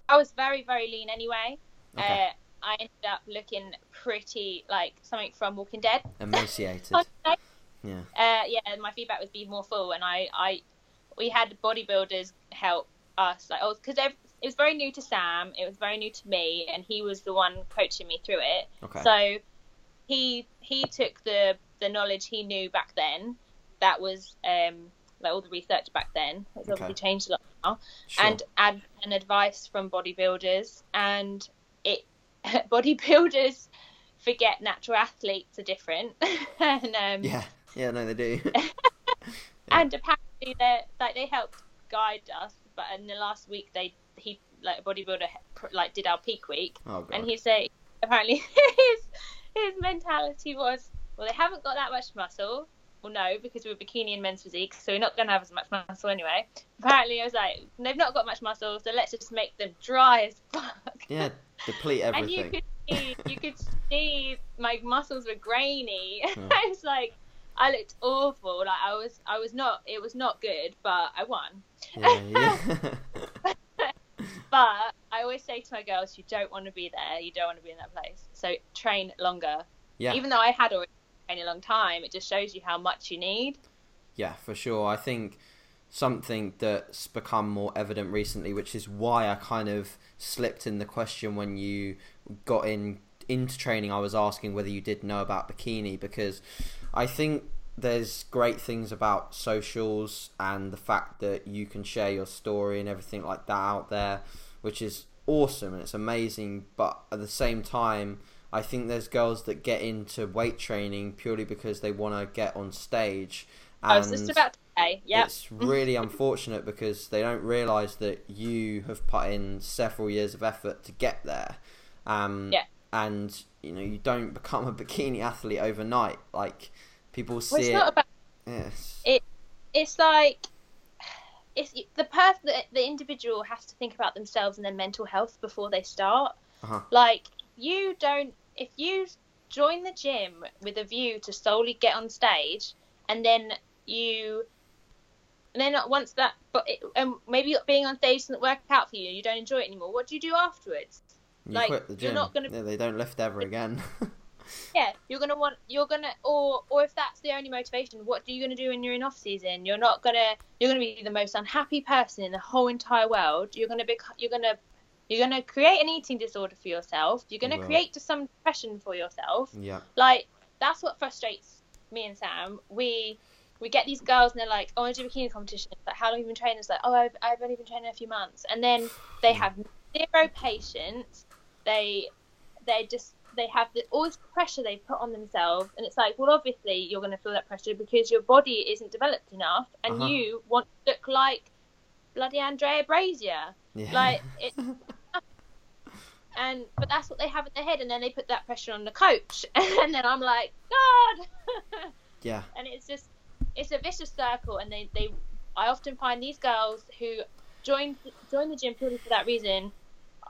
I was very, very lean anyway. Okay. Uh, I ended up looking pretty like something from Walking Dead. [laughs] Emaciated. Uh, Yeah. yeah, my feedback was be more full, and I, I, we had bodybuilders help us, like, oh, because it was very new to Sam, it was very new to me, and he was the one coaching me through it. Okay. So he he took the the knowledge he knew back then, that was um like all the research back then. It's Okay. obviously changed a lot now, Sure. and and and advice from bodybuilders, and it [laughs] bodybuilders forget natural athletes are different, [laughs] and um, yeah. Yeah. No, they do. [laughs] and apparently they like they helped guide us. But in the last week, they he like a bodybuilder like did our peak week, oh and he said apparently [laughs] his his mentality was well they haven't got that much muscle. Well, no, because we were bikini and men's physique, so we're not going to have as much muscle anyway. Apparently, I was like, they've not got much muscle, so let's just make them dry as [laughs] fuck. Yeah. Deplete everything. and you could see, you could see my muscles were grainy. Hmm. I was like, I looked awful. Like I was, I was not. It was not good, but I won. Yeah, yeah. [laughs] But I always say to my girls, you don't want to be there. You don't want to be in that place. So train longer. yeah, Even though I had already trained a long time, it just shows you how much you need. yeah, for sure. I think something that's become more evident recently, which is why I kind of slipped in the question when you got in into training. I was asking whether you did know about bikini because I think there's great things about socials and the fact that you can share your story and everything like that out there, which is awesome and it's amazing. But at the same time, I think there's girls that get into weight training purely because they want to get on stage. And I was just about to say, yep. it's really unfortunate because they don't realise that you have put in several years of effort to get there. Um, Yeah. And you know you don't [laughs] become a bikini athlete overnight. Like people see Well, it's it. not about. yes. It- It's like. It's the person, the, the individual has to think about themselves and their mental health before they start. Uh-huh. Like you don't, if you join the gym with a view to solely get on stage, and then you, and then once that, but it, um, maybe being on stage doesn't work out for you, you don't enjoy it anymore. What do you do afterwards? You like, quit the you're not gonna- Yeah, they don't lift ever again. [laughs] yeah you're gonna want you're gonna or or if that's the only motivation what are you gonna do when you're in off season you're not gonna you're gonna be the most unhappy person in the whole entire world you're gonna be you're gonna you're gonna create an eating disorder for yourself you're gonna will. create just some depression for yourself yeah. like that's what frustrates me and Sam. We we get these girls and they're like, "Oh, I do bikini competition." It's like, "How long have you been training?" It's like, "Oh, I've, I've only been training a few months," and then they hmm. have zero patience. They they just they have the, all this pressure they put on themselves, and it's like, well, obviously you're going to feel that pressure because your body isn't developed enough, and Uh-huh. you want to look like bloody Andrea Brazier. Yeah. Like [laughs] it. [laughs] And but that's what they have in their head, and then they put that pressure on the coach, [laughs] and then I'm like, God. yeah. and it's just it's a vicious circle and they, they I often find these girls who join join the gym purely for that reason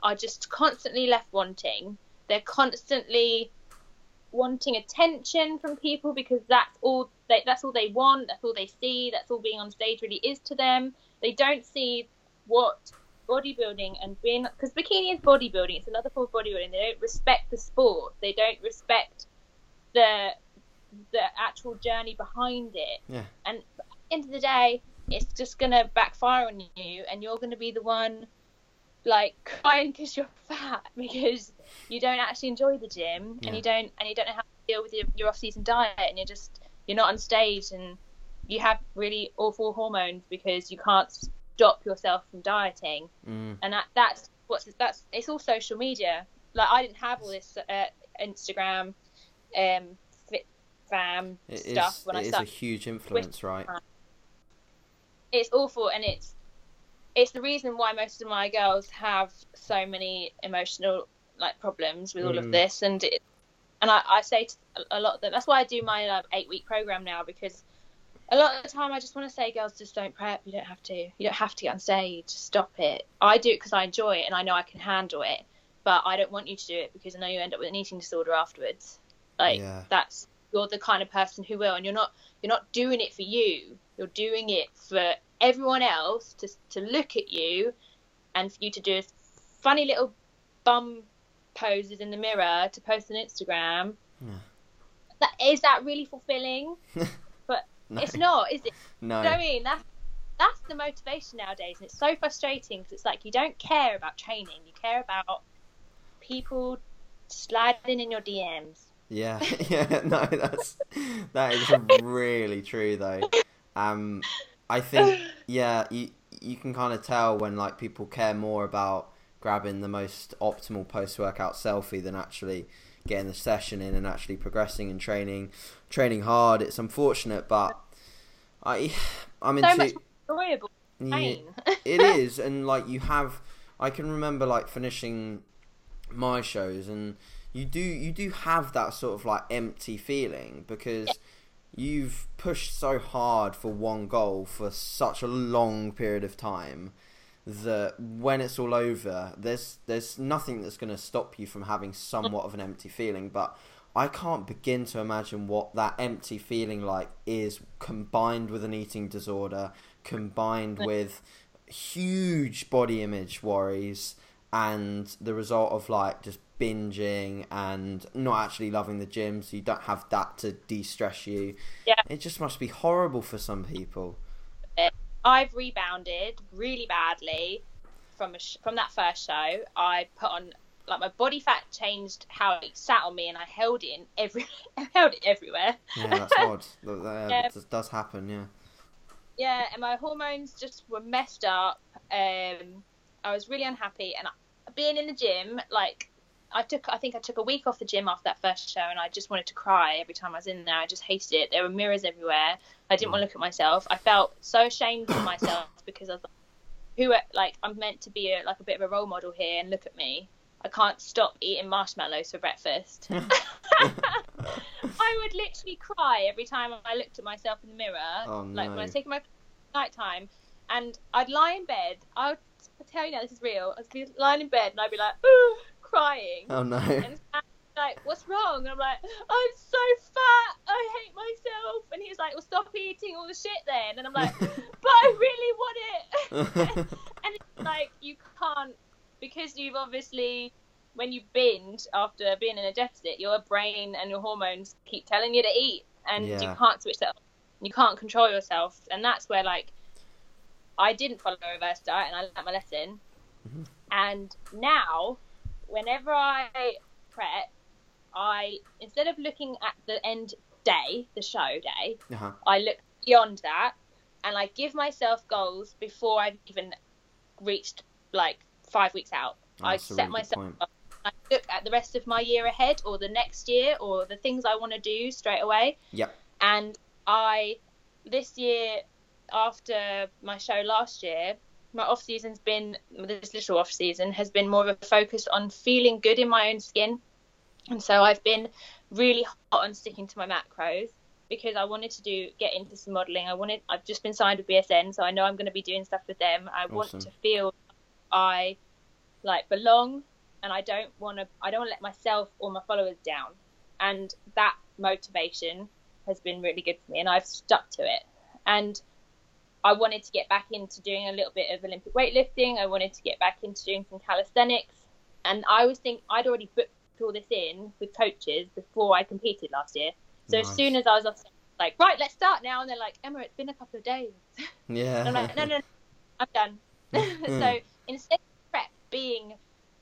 are just constantly left wanting they're constantly wanting attention from people because that's all they, that's all they want that's all they see that's all being on stage really is to them they don't see what bodybuilding and being because bikini is bodybuilding it's another form of bodybuilding they don't respect the sport they don't respect the the actual journey behind it. Yeah. And at the end of the day, it's just gonna backfire on you, and you're gonna be the one like crying because you're fat [laughs] because you don't actually enjoy the gym Yeah. and you don't and you don't know how to deal with your, your off-season diet and you're just you're not on stage and you have really awful hormones because you can't stop yourself from dieting Mm. and that that's what's that's it's all social media. Like I didn't have all this uh, Instagram, um, fit fam It stuff is, when it I is a huge influence, right? It's awful, and it's it's the reason why most of my girls have so many emotional like problems with all Mm. of this, and it, and I, I say to a lot of them. That's why I do my like, eight week program now because. A lot of the time, I just want to say, girls, just don't prep. You don't have to. You don't have to get on stage. Stop it. I do it because I enjoy it and I know I can handle it. But I don't want you to do it because I know you end up with an eating disorder afterwards. Like Yeah. that's you're the kind of person who will, and you're not. You're not doing it for you. You're doing it for everyone else to to look at you, and for you to do a funny little bum poses in the mirror to post on Instagram. Yeah. That is that really fulfilling? [laughs] No. It's not, is it? no. You know I mean? That's that's the motivation nowadays, and it's so frustrating because it's like you don't care about training, you care about people sliding in your DMs. Yeah, [laughs] yeah, no, that's that is really true though. Um, I think yeah, you you can kind of tell when like people care more about grabbing the most optimal post workout selfie than actually getting the session in and actually progressing and training training hard. It's unfortunate, but I I'm So into much enjoyable yeah, pain. it is and like you have i can remember like finishing my shows and you do you do have that sort of like empty feeling because you've pushed so hard for one goal for such a long period of time that when it's all over there's there's nothing that's going to stop you from having somewhat of an empty feeling but I can't begin to imagine what that empty feeling like is combined with an eating disorder, combined with huge body image worries, and the result of like just binging and not actually loving the gym, so you don't have that to de stress you. Yeah. It just must be horrible for some people. I've rebounded really badly from a sh- from that first show. I put on like my body fat changed how it sat on me, and I held it in every [laughs] I held it everywhere. Yeah, that's [laughs] odd. That, that, Yeah. does- does happen, yeah. yeah, and my hormones just were messed up. Um, I was really unhappy, and being in the gym, like I took, I think I took a week off the gym after that first show, and I just wanted to cry every time I was in there. I just hated it. There were mirrors everywhere. I didn't want to mm. look at myself. I felt so ashamed of myself [coughs] because I was like, who, like, I'm meant to be a, like a bit of a role model here, and look at me. I can't stop eating marshmallows for breakfast. [laughs] [laughs] I would literally cry every time I looked at myself in the mirror. Oh, Like when I was taking my night time, and I'd lie in bed. I would I tell you now, this is real. I'd be lying in bed and I'd be like, ooh, crying. Oh no. And like, what's wrong? And I'm like, I'm so fat. I hate myself. And he's like, well, stop eating all the shit then. And I'm like, [laughs] but I really want it. [laughs] and it's like, you can't, because you've obviously when you binge after being in a deficit, your brain and your hormones keep telling you to eat, and Yeah. you can't switch that. off. You can't control yourself, and that's where like I didn't follow a reverse diet, and I learned my lesson. Mhm. And now, whenever I prep, I instead of looking at the end day, the show day, Uh-huh. I look beyond that and I give myself goals before I've even reached like five weeks out. I set really myself up. I look at the rest of my year ahead or the next year or the things I want to do straight away. Yep. And I, this year, after my show last year, my off season's been, this little off season has been more of a focus on feeling good in my own skin. And so I've been really hot on sticking to my macros because I wanted to do get into some modelling. I wanted I've just been signed with BSN, so I know I'm going to be doing stuff with them. I Awesome. want to feel I like belong, and I don't want to I don't want to let myself or my followers down. And that motivation has been really good for me, and I've stuck to it. And I wanted to get back into doing a little bit of Olympic weightlifting. I wanted to get back into doing some calisthenics, and I was think I'd already booked all this in with coaches before I competed last year. So Nice. as soon as I was off, like, right, let's start now, and they're like, Emma, it's been a couple of days. [laughs] Yeah. And I'm like, no, no, no, I'm done. [laughs] Hmm. so instead of prep being,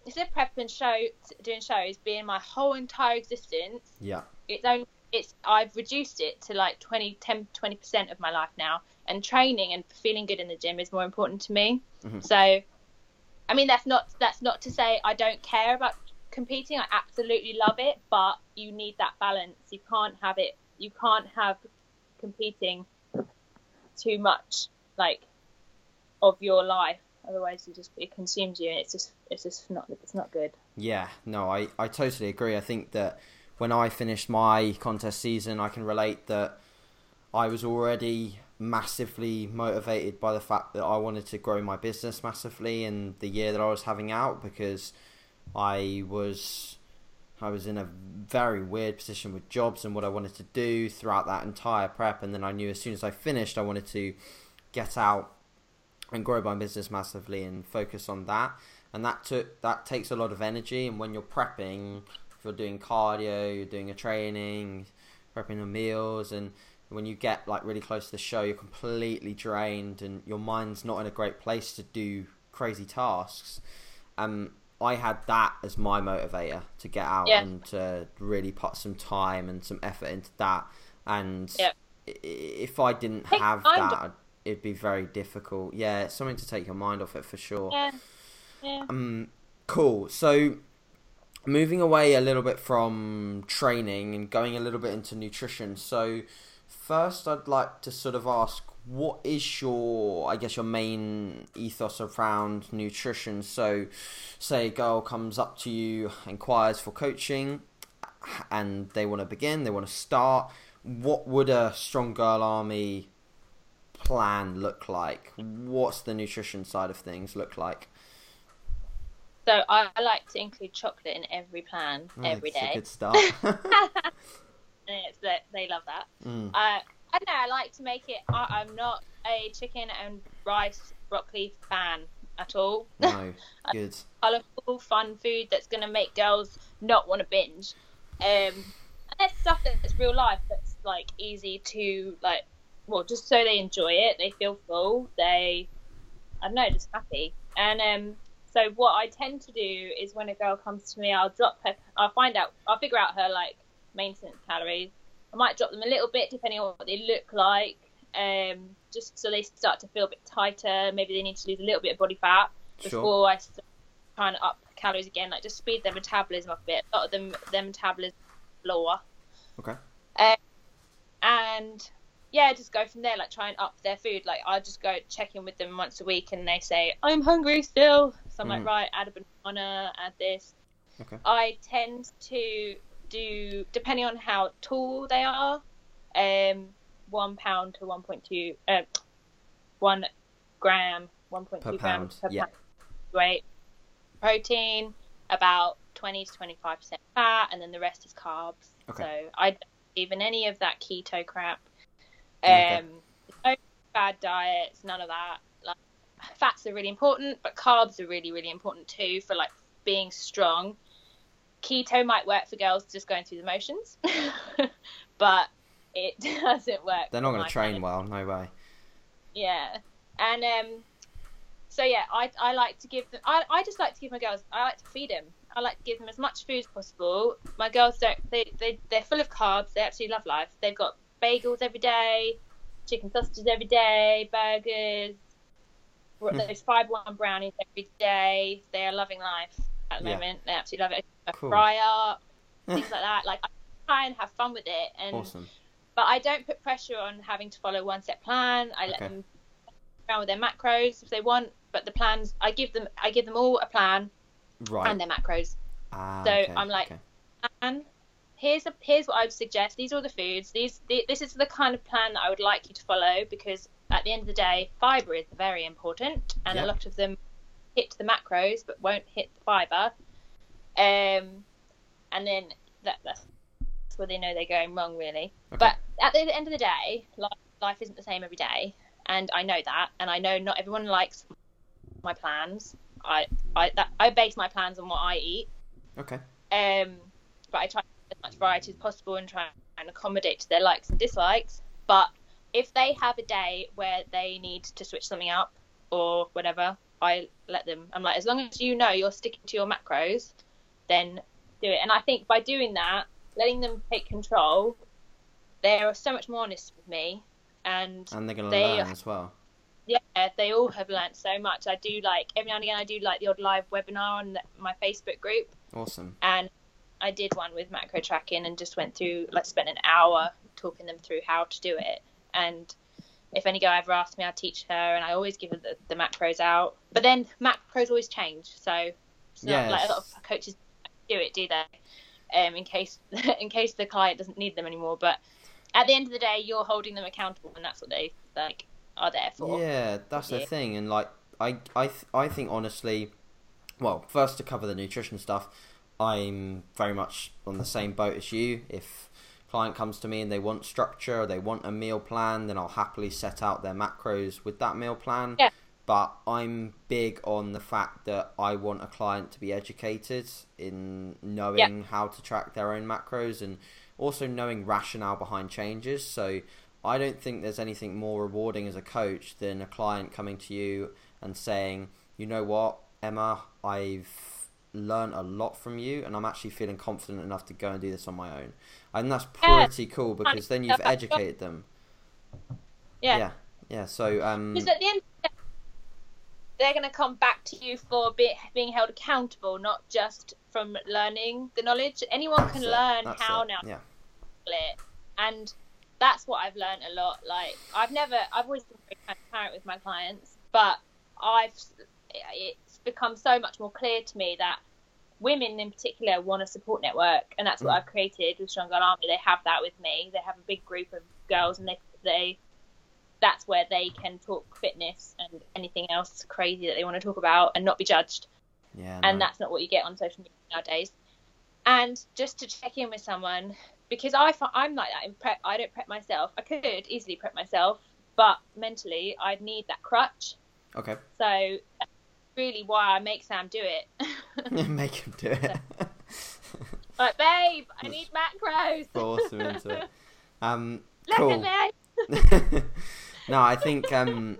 instead of prep and show doing shows being my whole entire existence, Yeah. it's only it's I've reduced it to like 20 10 20 percent of my life now and training and feeling good in the gym is more important to me. Mhm. so I mean that's not that's not to say I don't care about competing. I absolutely love it but you need that balance. You can't have it you can't have competing too much like of your life. Otherwise you just it consumes you and it's just it's just not it's not good. Yeah, no, I, I totally agree. I think that when I finished my contest season, I can relate that I was already massively motivated by the fact that I wanted to grow my business massively in the year that I was having out because I was I was in a very weird position with jobs and what I wanted to do throughout that entire prep. And then I knew as soon as I finished I wanted to get out and grow my business massively and focus on that. And that took that takes a lot of energy. And when you're prepping if you're doing cardio you're doing a training prepping the meals and when you get like really close to the show you're completely drained and your mind's not in a great place to do crazy tasks um I had that as my motivator to get out Yeah. and to really put some time and some effort into that and Yeah. if I didn't Take have that it'd be very difficult yeah it's something to take your mind off it for sure yeah yeah um, cool. So, moving away a little bit from training and going a little bit into nutrition. So, first, I'd like to sort of ask, what is your, I guess, your main ethos around nutrition? So, say a girl comes up to you, inquires for coaching, and they want to begin, they want to start. What would a strong girl army plan look like? What's the nutrition side of things look like? So I, like to include chocolate in every plan Oh, every a good start. [laughs] [laughs] And it's that they love that. Mm, Uh, I don't know. I like to make it. I, I'm not a chicken and rice broccoli fan at all. no, [laughs] good. Colourful, fun food that's going to make girls not want to binge. Um, and there's stuff that's real life that's like easy to like. Well, just so they enjoy it, they feel full. They, I don't know, just happy. And um, so what I tend to do is when a girl comes to me, I'll drop her. I'll find out. I'll figure out her like maintenance calories. I might drop them a little bit depending on what they look like, um, just so they start to feel a bit tighter. Maybe they need to lose a little bit of body fat Sure. before I start trying to up calories again. Like just speed their metabolism up a bit. A lot of them, their metabolism is lower. Okay. Um, and yeah, just go from there. Like try and up their food. Like I just go check in with them once a week, and they say I'm hungry still. So I'm Mhm. like, right, add a banana, add this. Okay. I tend to do depending on how tall they are, um, one pound to one point two, uh, one gram, one point Per grams per yeah. pound weight. Protein about twenty to twenty five percent fat, and then the rest is carbs. Okay. So I don't believe any of that keto crap. Um, Okay. no bad diets, none of that. Like fats are really important, but carbs are really really important too for like being strong. Keto might work for girls just going through the motions, [laughs] but it [laughs] doesn't work. They're not going to train well, no way. Yeah, and um, so yeah, I I like to give them. I I just like to give my girls. I like to feed them. I like to give them as much food as possible. My girls don't. They they they're full of carbs. They absolutely love life. They've got bagels every day, chicken sausages every day, burgers. Hmm. Those Fibre One brownies every day. They are loving life at the Yeah. moment. They absolutely love it. A Cool. fry up, things like that. Like I try and have fun with it, and Awesome. but I don't put pressure on having to follow one set plan. I let Okay. them around with their macros if they want, but the plans I give them I give them all a plan Right. and their macros. Ah, so okay, I'm like- okay. And here's a here's what I would suggest. These are the foods. These the, this is the kind of plan that I would like you to follow because at the end of the day, fiber is very important, and Yeah. a lot of them hit the macros but won't hit the fiber. Um, and then that that's where they know they're going wrong, really. Okay. But at the end of the day, life, life isn't the same every day, and I know that, and I know not everyone likes my plans. I I that, I base my plans on what I eat, Okay. um, but I try as much variety as possible and try and accommodate to their likes and dislikes. But if they have a day where they need to switch something up or whatever, I let them. I'm like, as long as you know you're sticking to your macros, then do it. And I think by doing that, letting them take control, they are so much more honest with me, and And they're going to They- learn as well. yeah, they all have learnt so much. I do like every now and again I do like the odd live webinar on the, my Facebook group, Awesome. and I did one with macro tracking and just went through like spent an hour talking them through how to do it. And if any girl ever asks me, I teach her, and I always give her the, the macros out. But then macros always change, so it's not like a lot of coaches do it, do they? Um, in case [laughs] in case the client doesn't need them anymore. But at the end of the day, you're holding them accountable, and that's what they like are there for. Yeah, that's the thing, and like I, I, th- I think honestly, well, first to cover the nutrition stuff, I'm very much on the same boat as you. If client comes to me and they want structure, or they want a meal plan, then I'll happily set out their macros with that meal plan. Yeah. But I'm big on the fact that I want a client to be educated in knowing how to track their own macros and also knowing rationale behind changes. So I don't think there's anything more rewarding as a coach than a client coming to you and saying, you know what, Emma, I've learned a lot from you and I'm actually feeling confident enough to go and do this on my own. And that's Yeah. pretty cool because then you've educated them. Yeah. Yeah. Yeah. So um Because at the end, the day, they're going to come back to you for be, being held accountable, not just from learning the knowledge. Anyone can it, learn that's how it, now Yeah. and that's what I've learned a lot. Like I've never, I've always been very transparent with my clients, but I've it's become so much more clear to me that women in particular want a support network, and that's what Mm. I've created with Strong Girl Army. They have that with me. They have a big group of girls, and they they that's where they can talk fitness and anything else crazy that they want to talk about and not be judged Yeah. and no. that's not what you get on social media nowadays. And just to check in with someone because I I'm like that in prep. I don't prep myself. I could easily prep myself, but mentally I'd need that crutch. Okay. So really why I make Sam do it. [laughs] Make him do it. [laughs] like, babe, I need macros. Force him into it. [laughs] Um, Look cool. at me. no, I think um,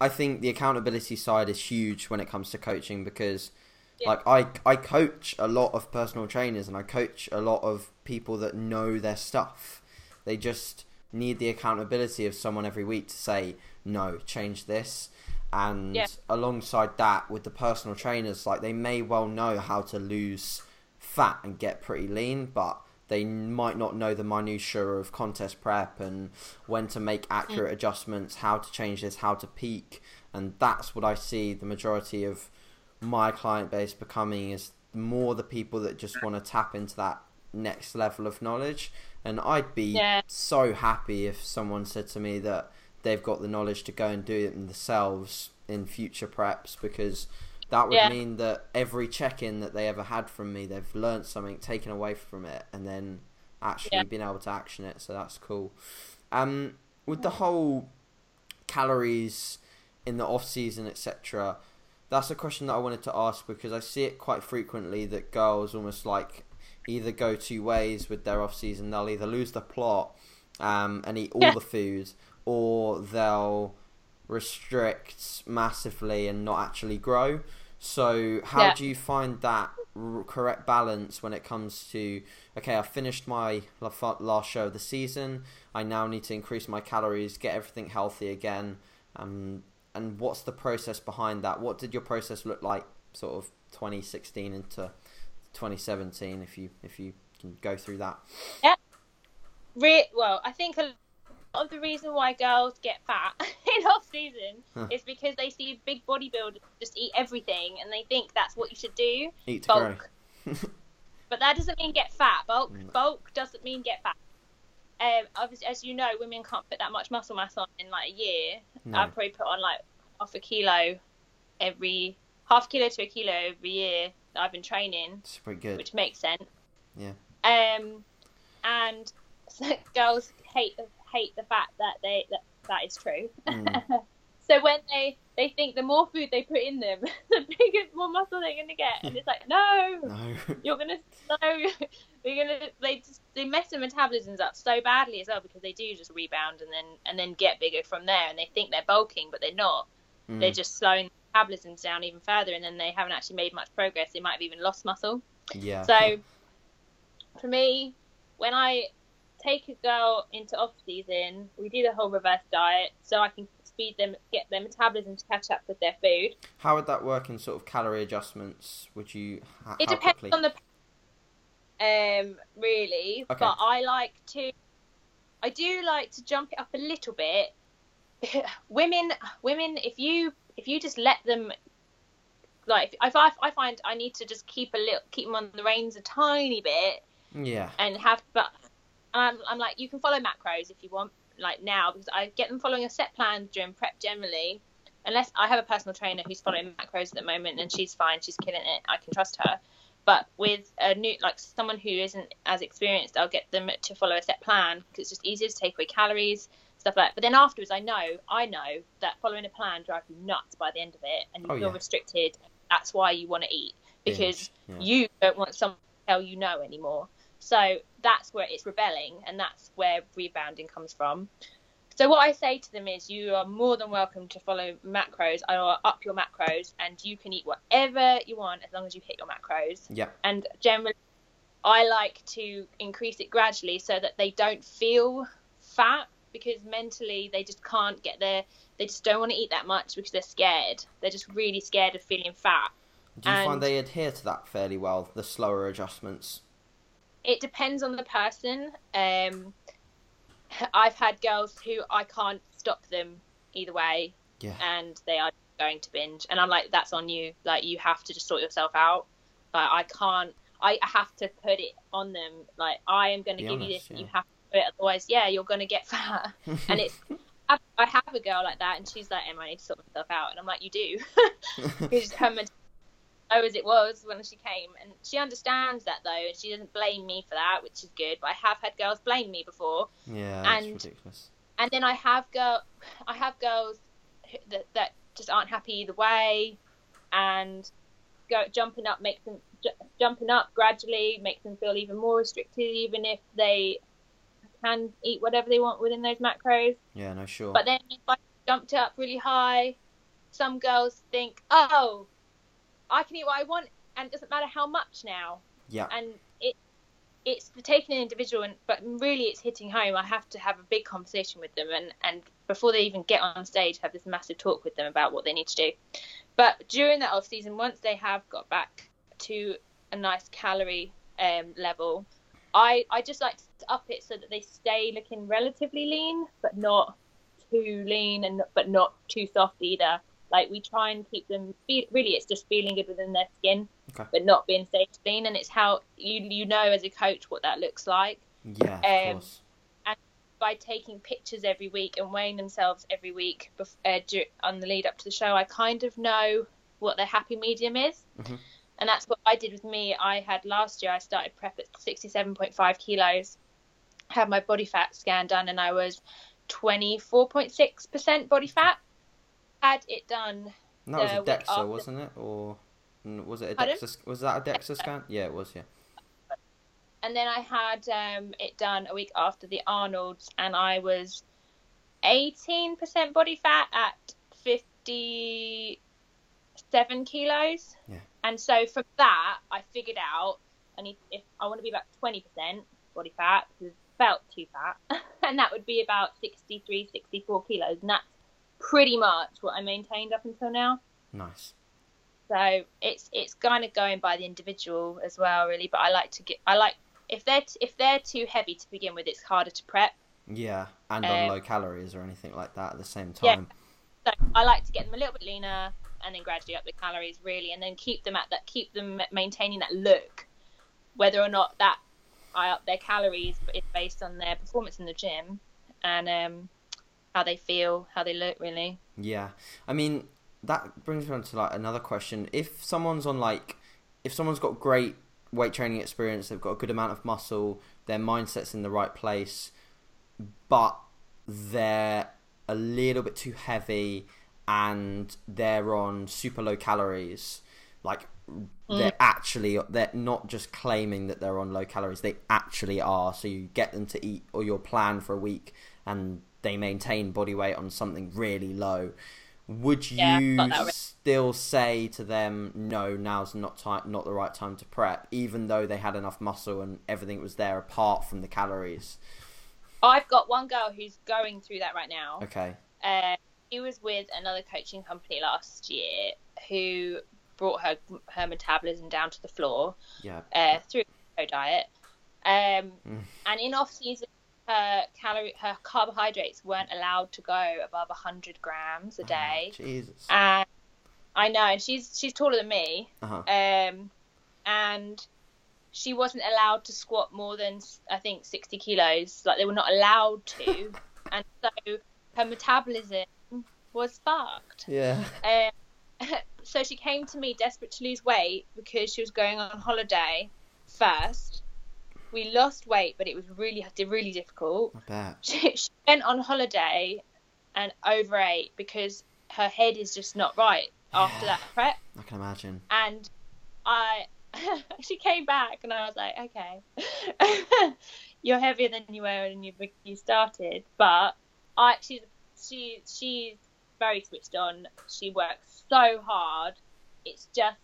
I think the accountability side is huge when it comes to coaching because, Yeah. like, I I coach a lot of personal trainers and I coach a lot of people that know their stuff. They just need the accountability of someone every week to say no, change this. And Yeah. alongside that, with the personal trainers, like they may well know how to lose fat and get pretty lean, but they might not know the minutiae of contest prep and when to make accurate mm. adjustments, how to change this, how to peak, and that's what I see the majority of my client base becoming is more the people that just want to tap into that next level of knowledge. And I'd be Yeah. so happy if someone said to me that they've got the knowledge to go and do it themselves in future preps because that would Yeah. mean that every check-in that they ever had from me they've learnt something taken away from it and then actually Yeah. been able to action it so that's cool um with the whole calories in the off season etc that's a question that i wanted to ask because i see it quite frequently that girls almost like either go two ways with their off season. They'll either lose the plot um, and eat all Yeah. the food, or they'll restrict massively and not actually grow. So, how Yeah. do you find that r- correct balance when it comes to okay, I've finished my la- last show of the season. I now need to increase my calories, get everything healthy again. Um, and what's the process behind that? What did your process look like, sort of 2016 into 2017? If you if you can go through that. Yeah. Re- well, I think a of the reason why girls get fat [laughs] in off season Huh. is because they see big bodybuilders just eat everything and they think that's what you should do. Eat to Bulk. [laughs] But that doesn't mean get fat. Bulk Mm. bulk doesn't mean get fat. Um, obviously, as you know, women can't put that much muscle mass on in like a year. No. I probably put on like half a kilo every half kilo to a kilo every year that I've been training, It's pretty good. which makes sense. Yeah. Um, and [laughs] girls hate hate the fact that they that that is true. Mm. [laughs] so when they they think the more food they put in them, [laughs] the bigger more muscle they're gonna get, and it's like no, no. [laughs] you're gonna no, you're gonna they just they mess their metabolisms up so badly as well because they do just rebound and then and then get bigger from there, and they think they're bulking but they're not. They're Mm. just slowing metabolisms down even further, and then they haven't actually made much progress. They might have even lost muscle. Yeah. So for me, when I take a girl into off season, we do the whole reverse diet so I can speed them, get their metabolism to catch up with their food. How would that work in sort of calorie adjustments? Would you? It depends quickly? on the um really, Okay. but I like to I do like to jump it up a little bit. [laughs] women women if you if you just let them like if I, I find I need to just keep a little keep them on the reins a tiny bit Yeah. and have but um, I'm like you can follow macros if you want like now because I get them following a set plan during prep generally unless I have a personal trainer who's following macros at the moment and she's fine she's killing it I can trust her but with a new like someone who isn't as experienced I'll get them to follow a set plan because it's just easier to take away calories stuff like that but then afterwards I know I know that following a plan drives you nuts by the end of it and you Oh, feel yeah. restricted that's why you want to eat because yeah. you don't want someone to tell you no anymore. So that's where it's rebelling, and that's where rebounding comes from. So what I say to them is, you are more than welcome to follow macros or up your macros, and you can eat whatever you want as long as you hit your macros. Yeah. And generally, I like to increase it gradually so that they don't feel fat because mentally they just can't get there. They just don't want to eat that much because they're scared. They're just really scared of feeling fat. Do you and- find they adhere to that fairly well? The slower adjustments. It depends on the person. Um, I've had girls who I can't stop them either way, Yeah. and they are going to binge, and I'm like, that's on you. Like you have to just sort yourself out. Like I can't. I have to put it on them. Like I am going to give you this. yeah. You have to do it, otherwise, yeah, you're going to get [laughs] fat. and it's. I [laughs] I have a girl like that, and she's like, Emma, I need to sort myself out, and I'm like, you do, [laughs] because her mentality low as it was when she came, and she understands that though, and she doesn't blame me for that, which is good. But I have had girls blame me before, yeah. That's and- ridiculous. and then I have girl, I have girls that that just aren't happy either way, and go jumping up makes them ju- jumping up gradually makes them feel even more restricted, even if they can eat whatever they want within those macros. Yeah. No. Sure. But then if I jumped it up really high, some girls think, oh, I can eat what I want, and it doesn't matter how much now. yeah. And it it's the taking an individual, and but really it's hitting home. I have to have a big conversation with them, and and before they even get on stage, have this massive talk with them about what they need to do. But during that off season, once they have got back to a nice calorie um, level, I I just like to up it so that they stay looking relatively lean, but not too lean and but not too soft either. Like we try and keep them feel, really it's just feeling good within their skin, Okay. but not being stage lean. And it's how you you know as a coach what that looks like Yeah. Of um, course. by taking pictures every week and weighing themselves every week uh, on the lead up to the show. I kind of know what their happy medium is. Mhm. And that's what I did with me. I had last year, I started prep at 67.5 kilos, had my body fat scan done, and I was 24.6% body fat. Had it done. And that was a DEXA, after- wasn't it? Or was it a DEXA? Was that a DEXA scan? Yeah, it was. Yeah. and then I had um, it done a week after the Arnold's, and I was 18% body fat at 57 kilos. Yeah. And so from that, I figured out I need if I want to be about 20% body fat because felt too fat, [laughs] and that would be about 63, 64 kilos, and that's pretty much what I maintained up until now. Nice. So it's it's kind of going by the individual as well, really. But I like to get I like if they're t- if they're too heavy to begin with, it's harder to prep. Yeah, and on Um, low calories or anything like that at the same time. Yeah. So I like to get them a little bit leaner and then gradually up the calories, really, and then keep them at that keep them maintaining that look, whether or not that I up their calories is based on their performance in the gym and um, how they feel, how they look, really. Yeah, I mean that brings me on to like another question. If someone's on like, if someone's got great weight training experience, they've got a good amount of muscle, their mindset's in the right place, but they're a little bit too heavy and they're on super low calories, like mm. they're actually they're not just claiming that they're on low calories, they actually are. So you get them to eat or your plan for a week and they maintain body weight on something really low. Would Yeah, you still say to them, no, now's not time, not the right time to prep, even though they had enough muscle and everything was there apart from the calories? I've got one girl who's going through that right now. Okay. Uh, she was with another coaching company last year who brought her her metabolism down to the floor Yeah. uh, through a diet. Um, Mm. And in off season, her calorie, her carbohydrates weren't allowed to go above 100 grams a day. Oh, Jesus. And I know, and she's she's taller than me. Uh-huh. Um, and she wasn't allowed to squat more than I think 60 kilos. Like they were not allowed to, [laughs] and so her metabolism was fucked. Yeah. Um, [laughs] so she came to me desperate to lose weight because she was going on holiday first. We lost weight, but it was really really difficult. I bet. She, she went on holiday and overate because her head is just not right after that prep I can imagine. and I [laughs] she came back and I was like, okay, [laughs] you're heavier than you were when you you started, but I she's she she's very switched on. She works so hard. It's just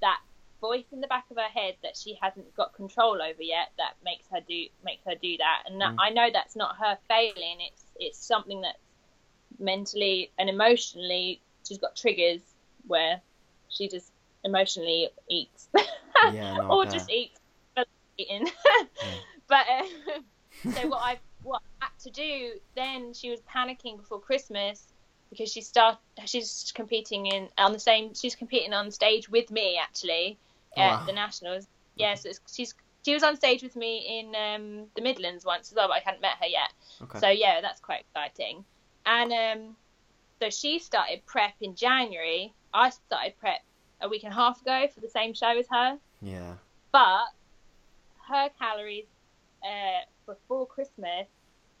that voice in the back of her head that she hasn't got control over yet that makes her do makes her do that. And Mm. I know that's not her failing. It's it's something that's mentally and emotionally she's got triggers where she just emotionally eats Yeah, [laughs] no, or just eats eating. [laughs] But uh, so what I what I had to do then she was panicking before Christmas because she start she's competing in on the same she's competing on stage with me actually at Wow. the nationals. Yes, it's, she's she was on stage with me in um, the Midlands once as well, but I hadn't met her yet. Okay. So yeah, that's quite exciting. And um, so she started prep in January. I started prep a week and a half ago for the same show as her. yeah. But her calories uh, before Christmas,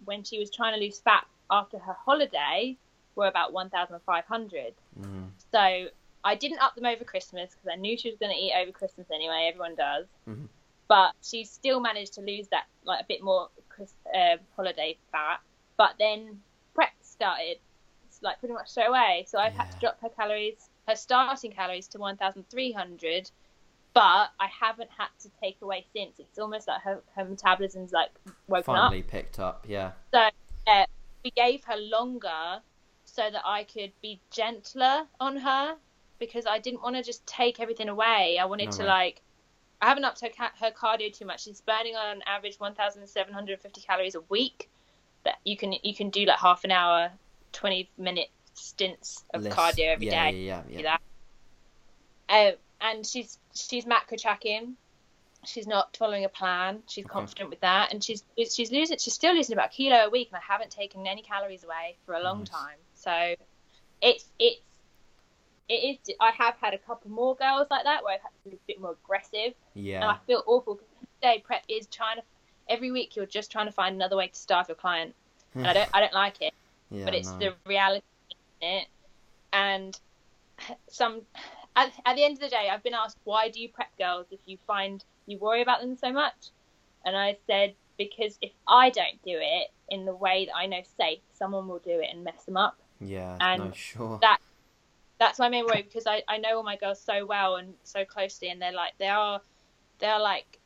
when she was trying to lose fat after her holiday, were about 1,500. Mm. So I didn't up them over Christmas because I knew she was going to eat over Christmas anyway. Everyone does. Mhm. But she still managed to lose that like a bit more uh, holiday fat. But then prep started like pretty much straight away. So I've had to drop her calories, her starting calories to 1,300. But I haven't had to take away since. It's almost like her, her metabolism's like woken up. Finally picked up. Yeah. So uh, we gave her longer so that I could be gentler on her because I didn't want to just take everything away. I wanted to way. like. I haven't upped her, ca- her cardio too much. She's burning on average 1,750 calories a week. That you can you can do like half an hour, 20 minute stints of Less- cardio every day yeah, Yeah, yeah, yeah. that. Uh, and she's she's macro tracking. She's not following a plan. She's Okay. confident with that, and she's she's losing. She's still losing about a kilo a week, and I haven't taken any calories away for a long Nice. time. So, it's it's it is. I have had a couple more girls like that where I've had to be a bit more aggressive, Yeah. and I feel awful. because Day prep is trying to every week you're just trying to find another way to starve your client, and I don't I don't like it [sighs] yeah, but it's no. the reality in it. And [sighs] some at, at the end of the day, I've been asked why do you prep girls if you find you worry about them so much, And I said, because if I don't do it in the way that I know safe, someone will do it and mess them up. Yeah, And no, sure. that that's my main worry because I, I know all my girls so well and so closely and they're like they are they're like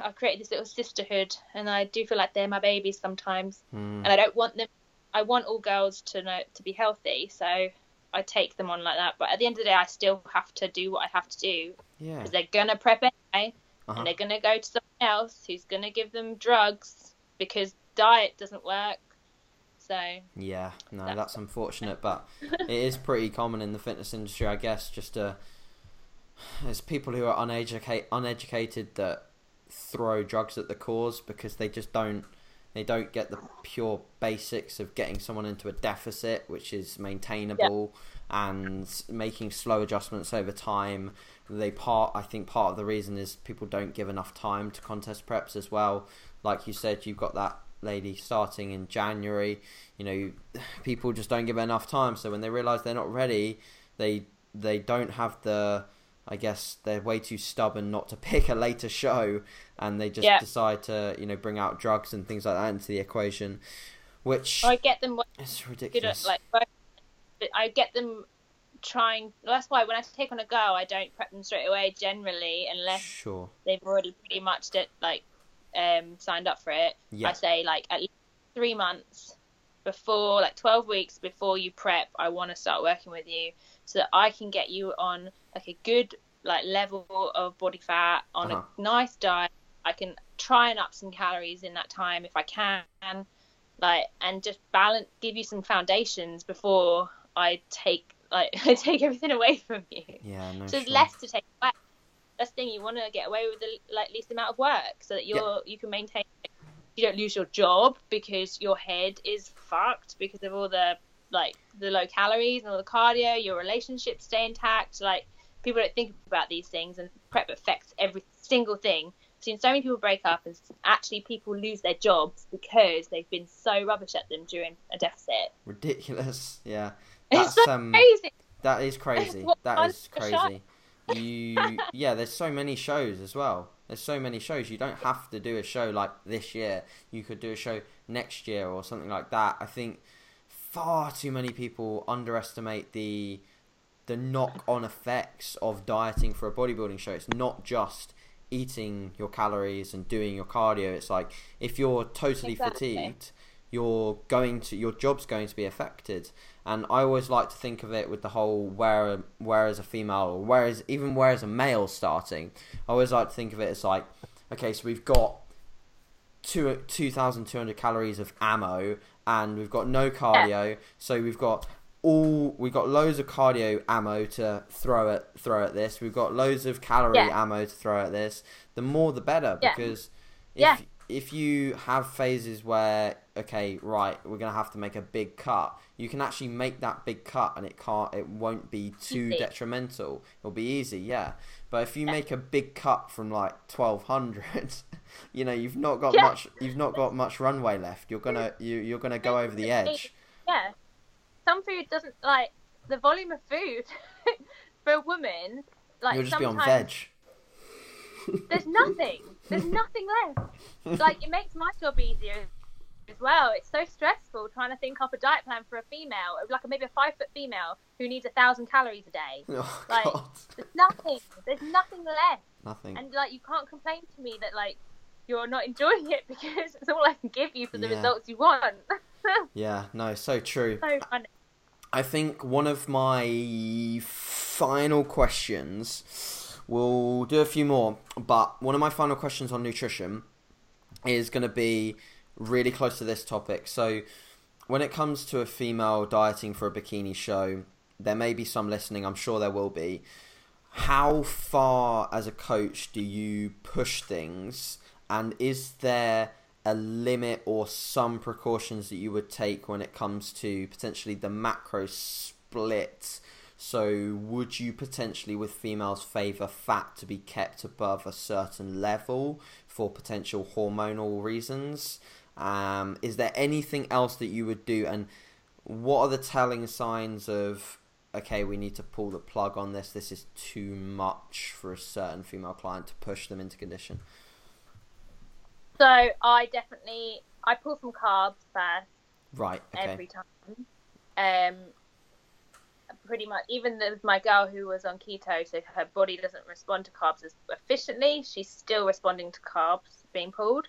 I've created this little sisterhood and I do feel like they're my babies sometimes. Mm, and I don't want them I want all girls to know to be healthy so I take them on like that. But at the end of the day I still have to do what I have to do. Yeah. because they're gonna prep anyway Uh-huh. and they're gonna go to someone else who's gonna give them drugs because diet doesn't work so Yeah, no, That's- that's unfortunate, but [laughs] it is pretty common in the fitness industry, I guess. Just uh, there's people who are uneducated, uneducated that throw drugs at the cause because they just don't, they don't get the pure basics of getting someone into a deficit, which is maintainable, and making slow adjustments over time. They part, I think, part of the reason is people don't give enough time to contest preps as well. Like you said, you've got that lady starting in January. You know, [sighs] people just don't give enough time. So when they realise they're not ready, they they don't have the. I guess they're way too stubborn not to [laughs] pick a later show, and they just Yeah. decide to you know bring out drugs and things like that into the equation, which I get them good ridiculous. at like I get them trying. That's why when I take on a girl, I don't prep them straight away generally, unless sure, they've already pretty much did, like um signed up for it. yeah, I say like at least three months before, like twelve weeks before you prep. I want to start working with you so that I can get you on like a good like level of body fat on Uh-huh. a nice diet. I can try and up some calories in that time if I can, like and just balance, give you some foundations before I take like [laughs] I take everything away from you. yeah, no, So there's sure. less to take away. That's the thing you want to get away with the like least amount of work, so that you're you can maintain. You don't lose your job because your head is fucked because of all the like the low calories and all the cardio. Your relationships stay intact. Like people don't think about these things, and prep affects every single thing. I've seen so many people break up, and actually people lose their jobs because they've been so rubbish at them during a deficit. ridiculous. Yeah, It's that's so um, crazy. That is crazy. That is of a show? crazy. You yeah, there's so many shows as well. There's so many shows. You don't have to do a show like this year. You could do a show next year or something like that. I think far too many people underestimate the the knock on effects of dieting for a bodybuilding show. It's not just eating your calories and doing your cardio. It's like if you're totally Exactly. fatigued, you're going to your job's going to be affected. And I always like to think of it with the whole where where as a female or whereas even where as a male starting. I always like to think of it as like, okay, so we've got two two thousand two hundred calories of ammo, and we've got no cardio, so we've got all we've got loads of cardio ammo to throw at throw at this. We've got loads of calorie Yeah. ammo to throw at this. The more the better Yeah. because if Yeah. if you have phases where okay, right, we're gonna have to make a big cut, you can actually make that big cut and it can't it won't be too Easy. detrimental. It'll be easy, yeah. But if you make a big cut from like twelve hundred, [laughs] you know, you've not got Yeah. much you've not got much runway left. You're gonna mm. you you're gonna go over the edge. Yeah. Some food doesn't like the volume of food [laughs] for a woman. Like You'll just be on veg. there's nothing. There's nothing left. [laughs] Like it makes my job easier as well. It's so stressful trying to think up a diet plan for a female, like maybe a five foot female who needs a thousand calories a day. [laughs] Oh Like- god. There's nothing. There's nothing left. Nothing. And like you can't complain to me that like you're not enjoying it [laughs] because it's all I can give you for the Yeah. results you want. [laughs] Yeah, no, so true. so funny. I think one of my final questions, we'll do a few more, but one of my final questions on nutrition is going to be really close to this topic. So, when it comes to a female dieting for a bikini show, there may be some listening, I'm sure there will be. How far, as a coach, do you push things? And is there a limit or some precautions that you would take when it comes to potentially the macro split? So, would you potentially, with females, favour fat to be kept above a certain level for potential hormonal reasons? Um, is there anything else that you would do? And what are the telling signs of, okay, we need to pull the plug on this? This is too much for a certain female client to push them into condition. So I definitely I pull from carbs first Right. Okay. every time. Um, pretty much even with my girl who was on keto, so her body doesn't respond to carbs as efficiently. She's still responding to carbs being pulled,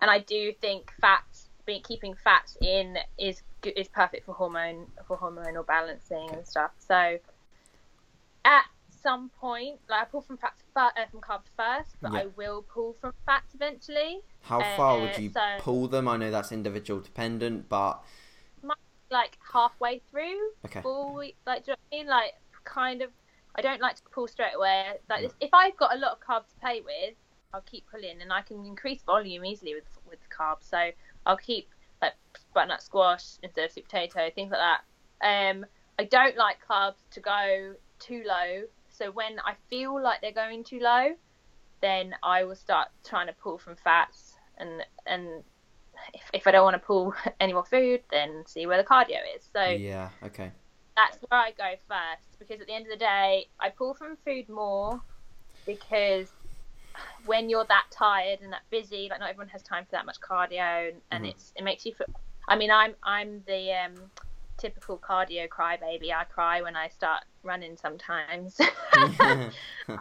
and I do think fats, being keeping fats in is is perfect for hormone for hormonal balancing and stuff. So at some point, like I pull from fats uh, from carbs first, but Yeah. I will pull from fats eventually. How far would uh, you so- pull them? I know that's individual dependent, but Like halfway through, okay. full week, like do you know what I mean? Like kind of. I don't like to pull straight away. Like this, if I've got a lot of carbs to play with, I'll keep pulling, and I can increase volume easily with with carbs. So I'll keep like butternut squash instead of sweet potato, things like that. Um, I don't like carbs to go too low. So when I feel like they're going too low, then I will start trying to pull from fats and and if, if I don't want to pull [laughs] any more food, then see where the cardio is. So Yeah. Okay. that's where I go first because at the end of the day, I pull from food more because when you're that tired and that busy, like not everyone has time for that much cardio, and, and Mhm. it's it makes you feel. I mean, I'm I'm the um, typical cardio crybaby. I cry when I start running sometimes. [laughs]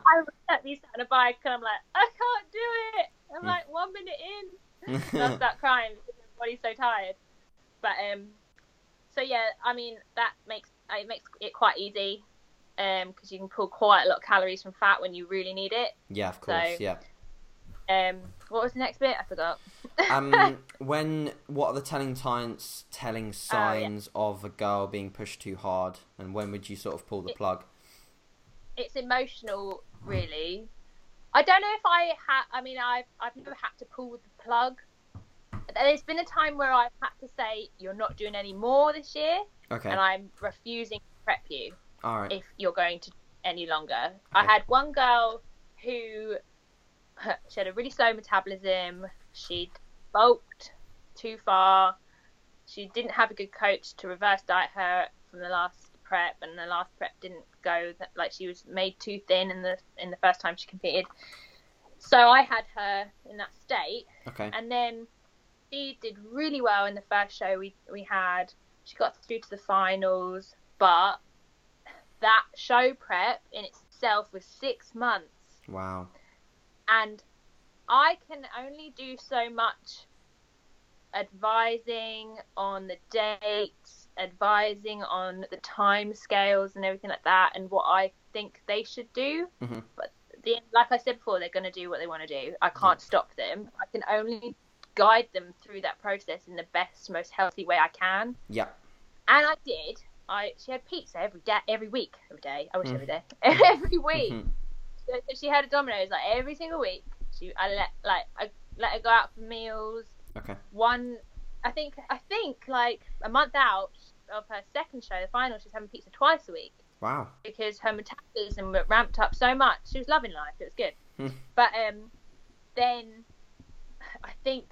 I would let me on a bike and I'm like, I can't do it. I'm Mm. like one minute in, and [laughs] I start crying because my body's so tired. But um, so yeah, I mean that makes it makes it quite easy, um, because you can pull quite a lot of calories from fat when you really need it. yeah. Of course. So- yeah. Um, what was the next bit? I forgot. [laughs] um, when what are the telling signs, Oh, telling signs of a girl being pushed too hard, and when would you sort of pull the It- plug? it's emotional, really. I don't know if I had. I mean, I've I've never had to pull with the plug. There's been a time where I've had to say, "You're not doing any more this year," Okay. and I'm refusing to prep you. All right. if you're going to any longer. I had one girl who [laughs] she had a really slow metabolism. She'd bulked too far. She didn't have a good coach to reverse diet her from the last prep, and the last prep didn't go that like she was made too thin in the in the first time she competed. So I had her in that state, Okay. and then she did really well in the first show we we had. She got through to the finals, but that show prep in itself was six months, Wow. and I can only do so much advising on the dates, advising on the time scales and everything like that, and what I think they should do. Mhm. But the, like I said before, they're going to do what they want to do. I can't stop them. I can only guide them through that process in the best, most healthy way I can. Yeah. And I did. I she had pizza every day, every week, every day. I wish Mm. every day, [laughs] every week. Mhm. So she had a Domino's like every single week. She I let like I let her go out for meals. Okay. One, I think I think like a month out of her second show, the final, she's having pizza twice a week Wow. because her metabolism ramped up so much. She was loving life. It was good. Hmm. But um, then I think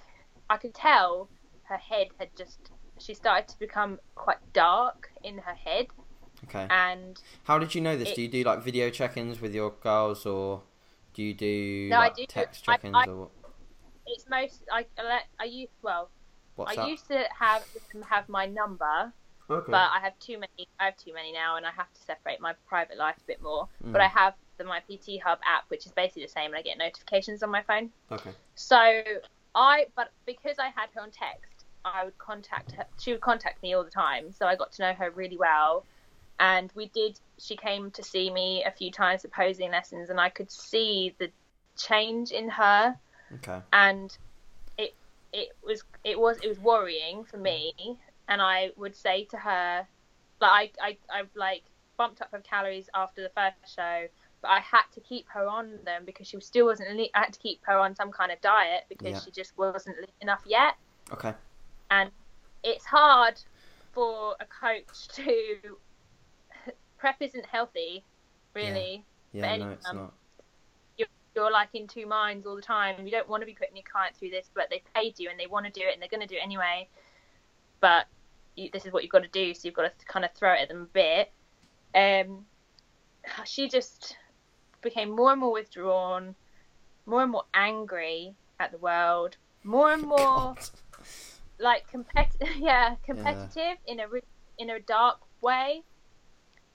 I could tell her head had just she started to become quite dark in her head, Okay. and How did you know this? it- do you do like video check-ins with your girls, or do you do No, I do. text check-ins, I- or what? it's most I I let I used well what's I that? used to have have my number, Okay. but I have too many. I have too many now, and I have to separate my private life a bit more. Mm. But I have the my PT Hub app, which is basically the same, and I get notifications on my phone. Okay. So I, but because I had her on text, I would contact her. She would contact me all the time, so I got to know her really well. And we did. She came to see me a few times at posing lessons, and I could see the change in her Okay. and it it was it was it was worrying for me and i would say to her like i i, I've like bumped up her calories after the first show but i had to keep her on them because she still wasn't i had to keep her on some kind of diet because Yeah. she just wasn't enough yet Okay. And it's hard for a coach to [laughs] prep isn't healthy really Yeah. any- No, it's um, not. you're like in two minds all the time. You don't want to be putting your client through this, but they paid you and they want to do it and they're going to do it anyway. But you, this is what you've got to do, so you've got to kind of throw it at them a bit. Um, [sighs] she just became more and more withdrawn, more and more angry at the world, more and [laughs] more God. Like competitive [laughs] yeah competitive in a re- in a dark way.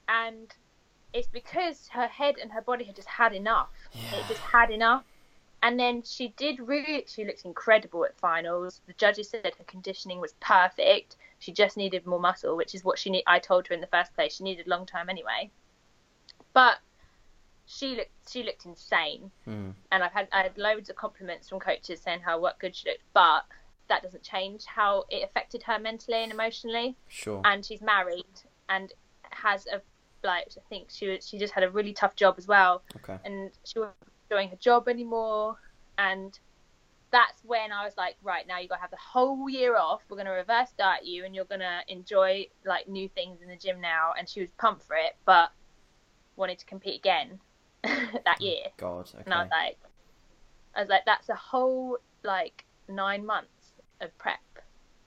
And it's because her head and her body had just had enough. It just had enough. And then she did really she looked incredible at finals. The judges said her conditioning was perfect. She just needed more muscle which is what she need i told her in the first place. She needed long term anyway. But she looked she looked insane. Mm. and I've had I had loads of compliments from coaches saying how what good she looked, but that doesn't change how it affected her mentally and emotionally. Sure. And she's married and has a like I think she she just had a really tough job as well, Okay. and she wasn't doing her job anymore, and that's when I was like, right now you got to have the whole year off. We're gonna reverse diet you, and you're gonna enjoy like new things in the gym now. And she was pumped for it, but wanted to compete again [laughs] that oh, year. God. Okay. And I was like, I was like, that's a whole like nine months of prep.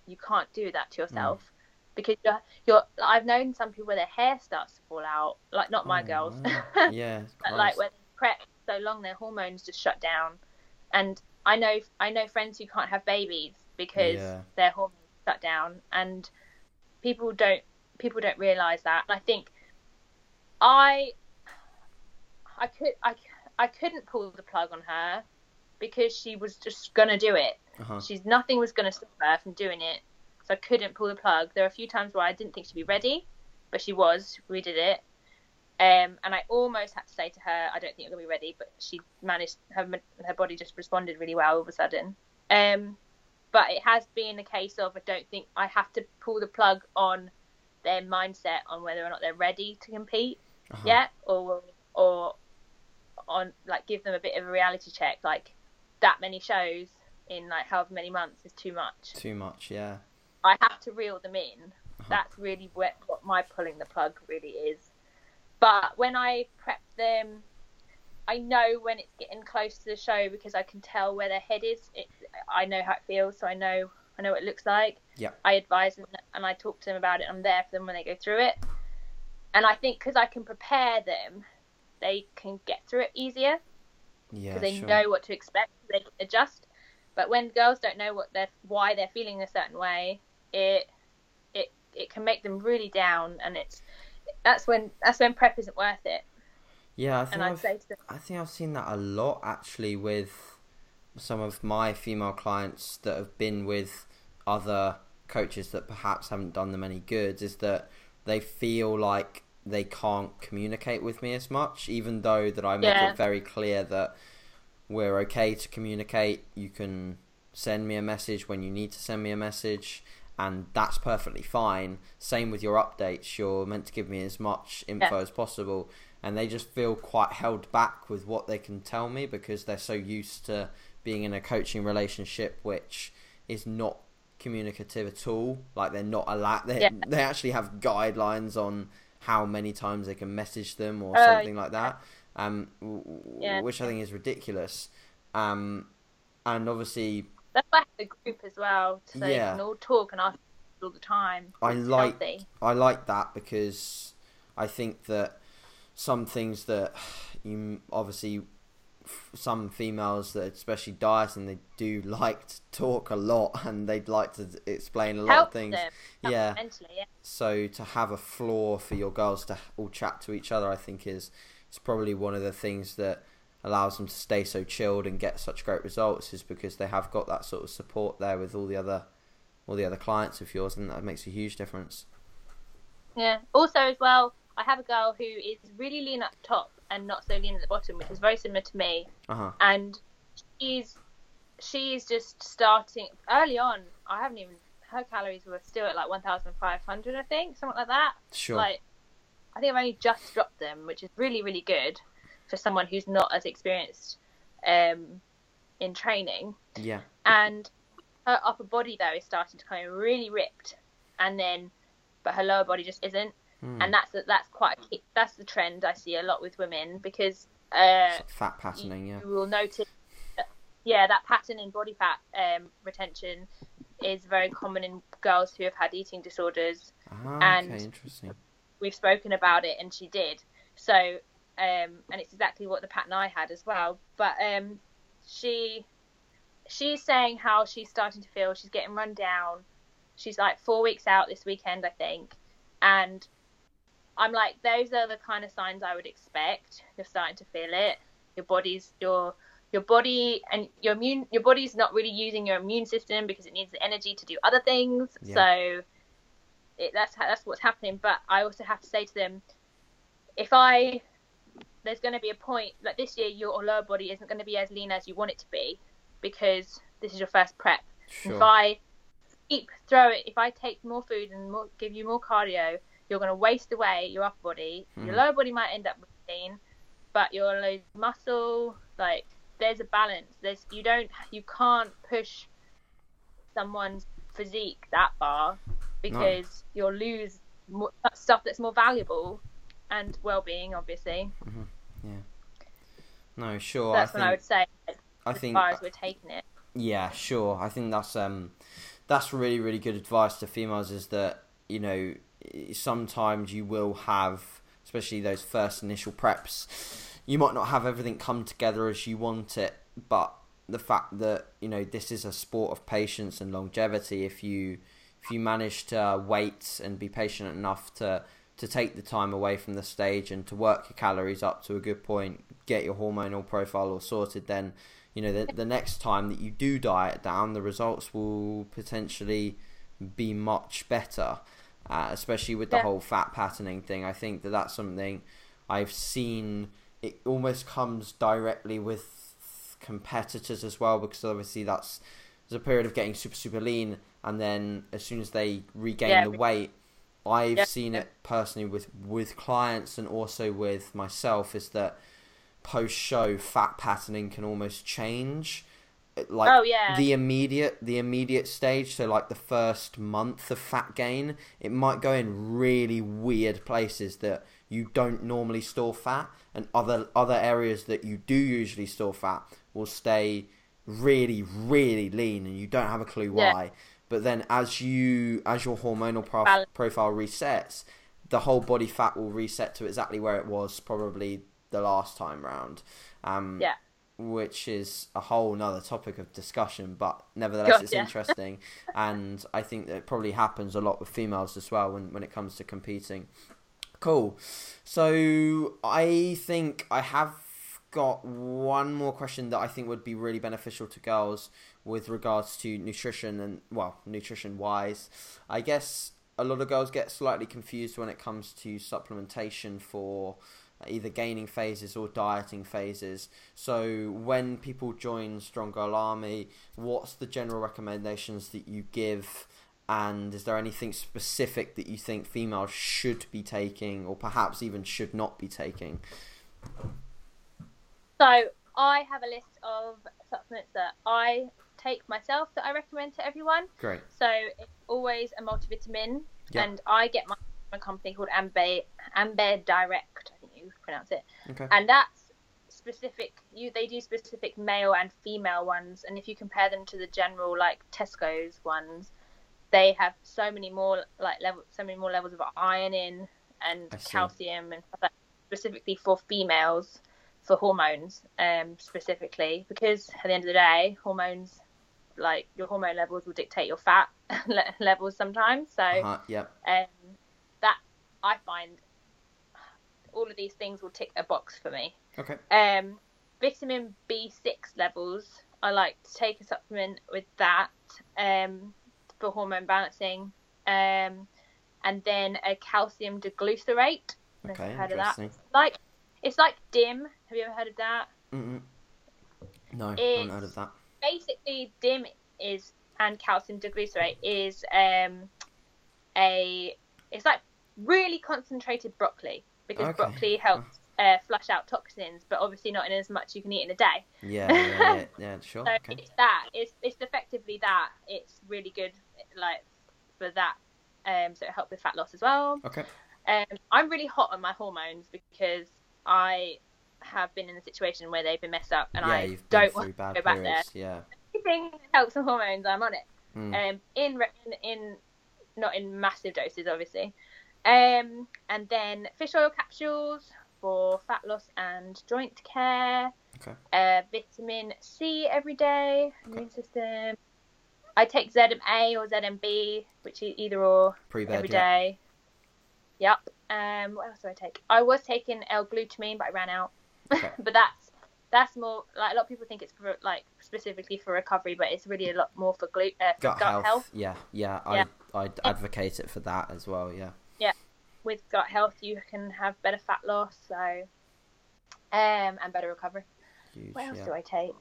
You can't do that to mm. yourself because you're, you're. I've known some people where their hair starts to fall out, like not my Oh, girls, wow. [laughs] yeah. but like when prep so long, their hormones just shut down. And I know, I know friends who can't have babies because Yeah. their hormones shut down, and people don't people don't realize that. And I think I I could I I couldn't pull the plug on her because she was just gonna do it. Uh-huh. She's nothing was gonna stop her from doing it, so I couldn't pull the plug. There were a few times where I didn't think she'd be ready, but she was. We did it. Um, and I almost had to say to her, "I don't think you're gonna be ready," but she managed. Her her body just responded really well all of a sudden. Um, but it has been a case of I don't think I have to pull the plug on their mindset on whether or not they're ready to compete Uh-huh. yet, or or on like give them a bit of a reality check. Like that many shows in like however many months is too much. Too much. Yeah. I have to reel them in. Uh-huh. That's really what, what my pulling the plug really is. But when I prep them, I know when it's getting close to the show because I can tell where their head is. It, I know how it feels, so I know I know what it looks like. Yeah. I advise them and I talk to them about it. I'm there for them when they go through it. And I think because I can prepare them, they can get through it easier Yeah. because they sure. know what to expect. They adjust. But when girls don't know what they're why they're feeling a certain way, it it it can make them really down, and it's that's when that's when prep isn't worth it. Yeah. I think I've, them, I think I've seen that a lot actually with some of my female clients that have been with other coaches that perhaps haven't done them any good is that they feel like they can't communicate with me as much even though that I make Yeah. it very clear that we're okay to communicate you can send me a message when you need to send me a message and that's perfectly fine same with your updates you're meant to give me as much info Yeah. as possible and they just feel quite held back with what they can tell me because they're so used to being in a coaching relationship which is not communicative at all like they're not allowed they, Yeah. they actually have guidelines on how many times they can message them or Oh, something like that um Yeah. which i think is ridiculous um and obviously that's why I have the group as well, so they Yeah. can all talk and ask all the time. I like healthy. I like that because I think that some things that [sighs] you obviously some females that especially and they do like to talk a lot [laughs] and they'd like to explain a lot help of things yeah mentally. Yeah. so to have a floor for your girls to all chat to each other I think is is probably one of the things that allows them to stay so chilled and get such great results is because they have got that sort of support there with all the other all the other clients of yours and that makes a huge difference Yeah. Also, as well, I have a girl who is really lean the top and not so lean at the bottom, which is very similar to me. uh-huh And she's she's just starting early on. I haven't even her calories were still at like 1,500, I think, something like that. sure Like, I think I've only just dropped them, which is really really good for someone who's not as experienced um, in training yeah and her upper body though is starting to come really ripped and then but her lower body just isn't Hmm. and that's that's quite a key, that's the trend I see a lot with women because uh, fat patterning, yeah. you will notice that, yeah that pattern in body fat um, retention is very common in girls who have had eating disorders Ah, and- okay, interesting. we've spoken about it and she did so um and it's exactly what the pattern i had as well but um she she's saying how she's starting to feel she's getting run down. She's like four weeks out this weekend, I think, and I'm like, those are the kind of signs I would expect. You're starting to feel it. Your body's your your body and your immune your body's not really using your immune system because it needs the energy to do other things. Yeah. So it, that's that's what's happening. But I also have to say to them, if I there's going to be a point like this year, your lower body isn't going to be as lean as you want it to be because this is your first prep. Sure. If I keep throw it, if I take more food and more, give you more cardio, you're going to waste away your upper body. Your Mhm. lower body might end up lean, but you'll lose muscle. Like there's a balance. There's you don't you can't push someone's physique that far because you'll lose more, stuff that's more valuable and well-being, obviously. Yeah. No, sure. That's I what think, I would say as I think far as we're taking it. Yeah, sure. I think that's um that's really really good advice to females is that you know sometimes you will have especially those first initial preps you might not have everything come together as you want it but the fact that you know this is a sport of patience and longevity if you if you manage to wait and be patient enough to to take the time away from the stage and to work your calories up to a good point get your hormonal profile all sorted then you know the, the next time that you do diet down the results will potentially be much better uh, especially with the Yeah. whole fat patterning thing i think that that's something i've seen it almost comes directly with competitors as well because obviously that's there's a period of getting super super lean and then as soon as they regain Yeah. the weight i've Yeah. seen it personally with with clients and also with myself is that post show fat patterning can almost change like Oh, yeah. the immediate the immediate stage so like the first month of fat gain it might go in really weird places that you don't normally store fat and other other areas that you do usually store fat will stay really really lean and you don't have a clue Yeah. why but then as you as your hormonal prof- profile resets the whole body fat will reset to exactly where it was probably the last time round um Yeah. Which is a whole nother topic of discussion but nevertheless it's interesting. [laughs] And i think that it probably happens a lot with females as well when, when it comes to competing. Cool. So i think i have got one more question that i think would be really beneficial to girls with regards to nutrition and well nutrition wise. I guess a lot of girls get slightly confused when it comes to supplementation for either gaining phases or dieting phases. So when people join Strong Girl Army, what's the general recommendations that you give? And is there anything specific that you think females should be taking, or perhaps even should not be taking? So I have a list of supplements that I take myself that I recommend to everyone. Great. So it's always a multivitamin, Yeah. and I get my a company called Ambe Ambe Direct. You pronounce it, Okay. and that's specific. You they do specific male and female ones, and if you compare them to the general like Tesco's ones, they have so many more like level, so many more levels of iron in and calcium and stuff like specifically for females for hormones um specifically because at the end of the day hormones like your hormone levels will dictate your fat [laughs] le- levels sometimes so Uh-huh, yep. um that i find all of these things will tick a box for me Okay. um vitamin b6 levels i like to take a supplement with that um for hormone balancing um and then a calcium D-glucarate I don't know if Okay. heard of that like it's like dim have you ever heard of that Mm-mm. No, I haven't heard of that. basically dim is and calcium D-glucarate is um a it's like really concentrated broccoli because Okay. broccoli helps uh, flush out toxins but obviously not in as much you can eat in a day Yeah, [laughs] yeah, yeah, yeah sure. so Okay. it's that it's it's effectively that it's really good like for that um so it helps with fat loss as well Okay. um, I'm really hot on my hormones because I have been in a situation where they've been messed up, and yeah, I don't want to go back there. Yeah. Anything that helps the hormones, I'm on it. Mm. Um, in in not in massive doses, obviously. Um, and then fish oil capsules for fat loss and joint care. Okay. Uh, vitamin C every day. Immune system. I take ZMA or ZMB, which is either or every yeah. Yep. Um, what else do I take? I was taking L-glutamine, but I ran out. Okay. [laughs] but that's that's more like a lot of people think it's for like specifically for recovery, but it's really a lot more for glu- uh, for Gut, gut, health. health. Yeah, yeah. Yeah. I I'd advocate it for that as well. Yeah. Yeah, with gut health, you can have better fat loss, so um, and better recovery. Huge. What else yeah. do I take?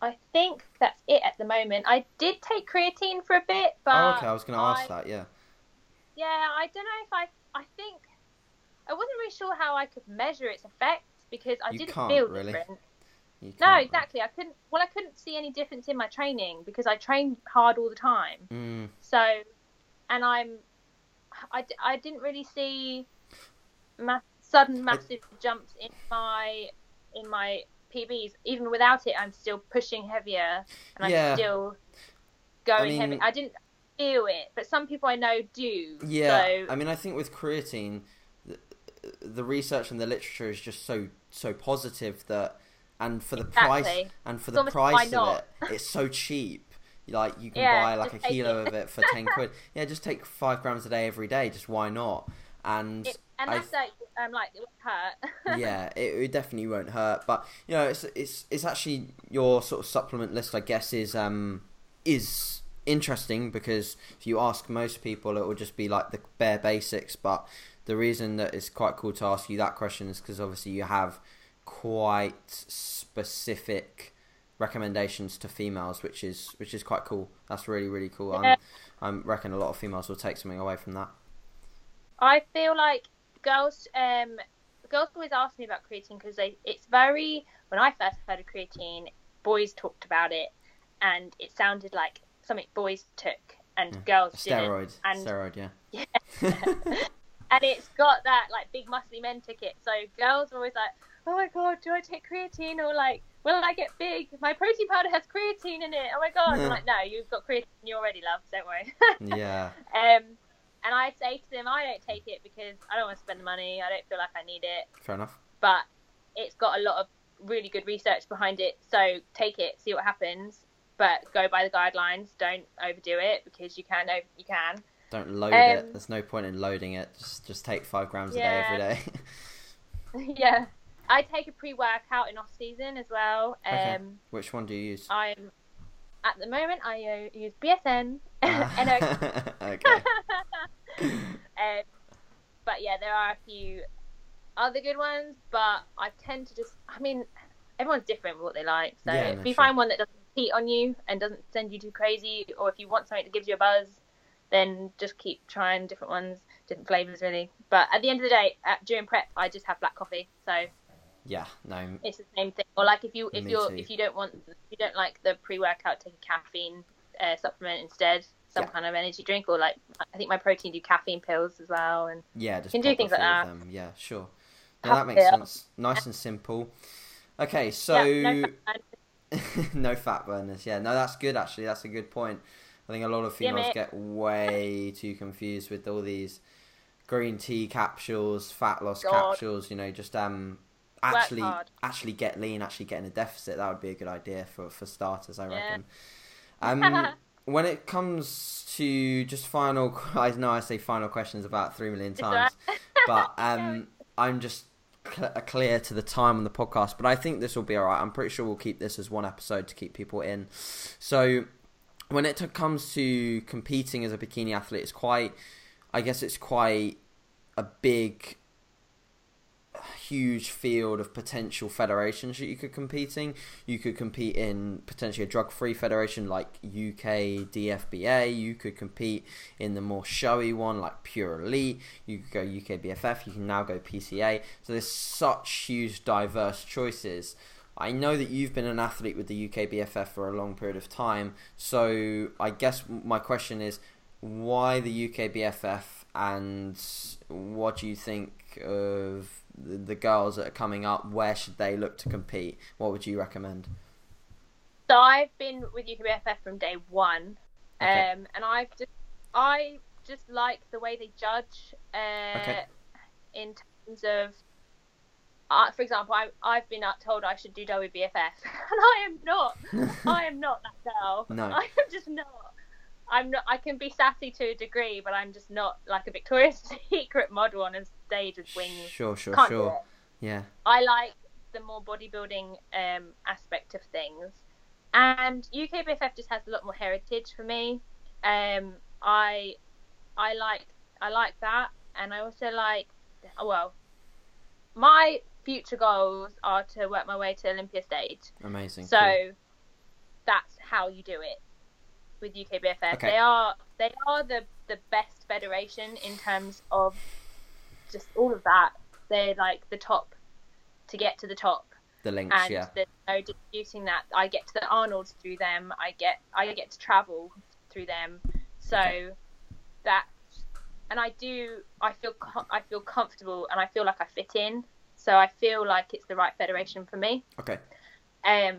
I think that's it at the moment. I did take creatine for a bit, but oh, okay. I was going to ask I- that. Yeah. yeah, I don't know if I. I think I wasn't really sure how I could measure its effects because I You didn't feel really. different. No, can't really- exactly. I couldn't. Well, I couldn't see any difference in my training because I trained hard all the time. Mm, So, and I'm, I, I didn't really see ma- sudden massive jumps in my in my PBs. Even without it, I'm still pushing heavier and Yeah. I'm still going mean- heavy. I didn't feel it, but some people I know do. Yeah, So, I mean, I think with creatine, the, the research and the literature is just so so positive that, and for the price and for It's the price of it, it's so cheap. Like you can Yeah, buy like a kilo it. of it for ten quid. [laughs] Yeah, just take five grams a day every day. Just why not? And it, and I that's like, um, like it would hurt. [laughs] yeah, it, it definitely won't hurt. But you know, it's it's it's actually your sort of supplement list. I guess is um is interesting because if you ask most people, it will just be like the bare basics. But the reason that it's quite cool to ask you that question is because obviously you have quite specific recommendations to females, which is which is quite cool. That's really really cool. Yeah. I'm, I reckon a lot of females will take something away from that. I feel like girls, um, girls always ask me about creatine because they, it's very. When I first heard of creatine, boys talked about it, and it sounded like something boys took and Yeah. girls didn't. Steroid, And steroid, [laughs] yeah. and it's got that like big muscly men ticket. So girls are always like, "Oh my god, do I take creatine?" Or like, "Will I get big? My protein powder has creatine in it." Oh my god! I'm like, "No, you've got creatine. You already love. Don't worry." [laughs] yeah, Um, and I say to them, I don't take it because I don't want to spend the money. I don't feel like I need it. fair enough. But it's got a lot of really good research behind it. So take it, see what happens. But go by the guidelines. Don't overdo it because you can. You can. Don't load Um, it. There's no point in loading it. Just just take five grams a day every Yeah. day. [laughs] [laughs] yeah. I take a pre-workout in off season as well. Um, Okay. Which one do you use? I'm at the moment I uh, use BSN. Ah. [laughs] [laughs] Okay. [laughs] um, but yeah, there are a few other good ones, but I tend to just, I mean, everyone's different with what they like. So Yeah, if no, you sure. find one that doesn't compete on you and doesn't send you too crazy, or if you want something that gives you a buzz, then just keep trying different ones, different flavors, really. But at the end of the day, at, during prep, I just have black coffee, so Yeah. No. it's the same thing. Or like if you if Me you're too. if you don't want if you don't like the pre-workout, take a caffeine uh, supplement instead, some Yeah. kind of energy drink, or like I think Myprotein do caffeine pills as well, and Yeah. Just Can do things like that. Them. Yeah. Sure. No, that makes sense. Nice and simple. Okay. So. yeah, no fat. [laughs] no fat burners. Yeah, no, that's good actually. That's a good point. I think a lot of females get way too confused with all these green tea capsules, fat loss God. capsules. You know, just um, actually actually get lean, actually get in a deficit. That would be a good idea for for starters, I Yeah. reckon. [laughs] Um, when it comes to just final, [laughs] I know I say final questions about three million times, but [laughs] um, I'm just cl- clear to the time on the podcast. But I think this will be all right. I'm pretty sure we'll keep this as one episode to keep people in. So when it t- comes to competing as a bikini athlete, it's quite, I guess it's quite a big, huge field of potential federations that you could competing. You could compete in potentially a drug-free federation like UK DFBA. You could compete in the more showy one like Pure Elite. You could go UK BFF. You can now go PCA. So there's such huge diverse choices. I know that you've been an athlete with the UK BFF for a long period of time. So I guess my question is, why the UK BFF and what do you think of the, the girls that are coming up? Where should they look to compete? What would you recommend? So I've been with UKBFF from day one, Okay. um, and I've just I just like the way they judge uh, Okay. in terms of uh, for example, I, I've been told I should do WBFF, [laughs] and I am not. [laughs] I am not that girl. No. [laughs] I am just not. I'm not. I can be sassy to a degree, but I'm just not like a Victoria's Secret model on a stage with wings. Sure, sure, Can't sure. Yeah. I like the more bodybuilding um, aspect of things, and UKBFF just has a lot more heritage for me. Um, I I like I like that, and I also like well, my future goals are to work my way to Olympia stage. Amazing. So cool. that's how you do it with UKBFF. Okay. They are they are the the best federation in terms of just all of that. They're like the top to get to the top, the links, and yeah. there's no disputing that. I get to the Arnold's through them. I get I get to travel through them. So Okay. that and I do I feel I feel comfortable and I feel like I fit in. So I feel like it's the right federation for me Okay. um,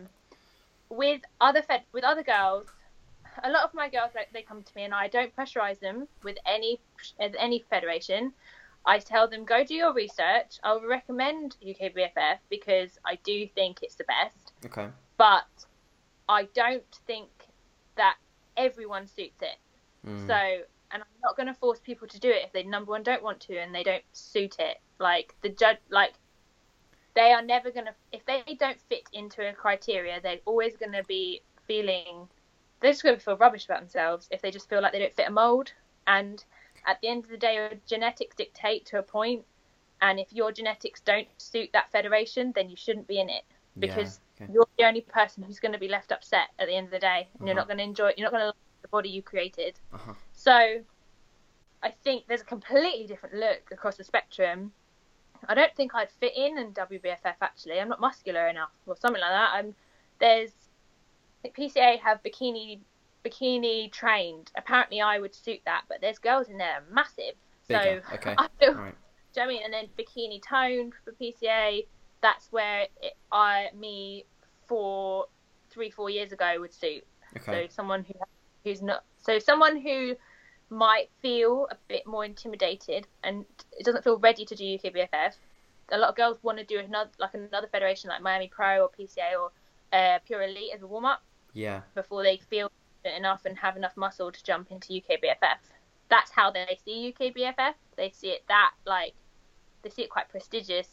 with other fed with other girls, a lot of my girls like they come to me and I don't pressurize them with any any federation. I tell them go do your research. I'll recommend UKBFF because I do think it's the best, Okay. but I don't think that everyone suits it. Mm. So, and I'm not going to force people to do it if they number one don't want to and they don't suit it. Like the judge, like they are never going to if they don't fit into a criteria, they're always going to be feeling they're just going to feel rubbish about themselves if they just feel like they don't fit a mold. And at the end of the day, your genetics dictate to a point, and if your genetics don't suit that federation, then you shouldn't be in it because yeah. okay. you're the only person who's going to be left upset at the end of the day. And You're Uh-huh. not going to enjoy. It, you're not going to like the body you created. Uh-huh. So, I think there's a completely different look across the spectrum. I don't think I'd fit in in WBFF actually. I'm not muscular enough or something like that. I'm there's PCA have bikini bikini trained. Apparently, I would suit that, but there's girls in there massive. Bigger. So Okay. [laughs] I feel right. do you know I mean? And then bikini toned for PCA. That's where it, I me four, three, four years ago would suit. Okay. So someone who who's not so someone who might feel a bit more intimidated and it doesn't feel ready to do UKBFF. A lot of girls want to do another like another federation like Miami Pro or PCA or uh, Pure Elite as a warm up Yeah. before they feel fit enough and have enough muscle to jump into UKBFF. That's how they see UKBFF. They see it that like they see it quite prestigious,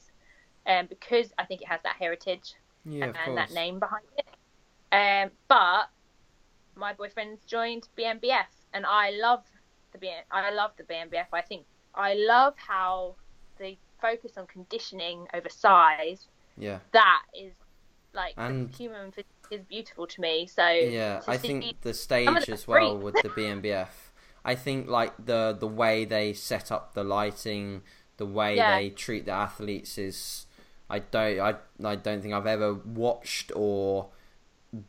um, because I think it has that heritage Yeah. Of and that name behind it. Um, but my boyfriend's joined BNBF, and I love the B- I love the BNBF. I think I love how they focus on conditioning over size. Yeah. That is like And- human is beautiful to me. So Yeah, I think the stage as well great. with the BNBF. I think like the the way they set up the lighting, the way Yeah. they treat the athletes is. I don't. I. I don't think I've ever watched or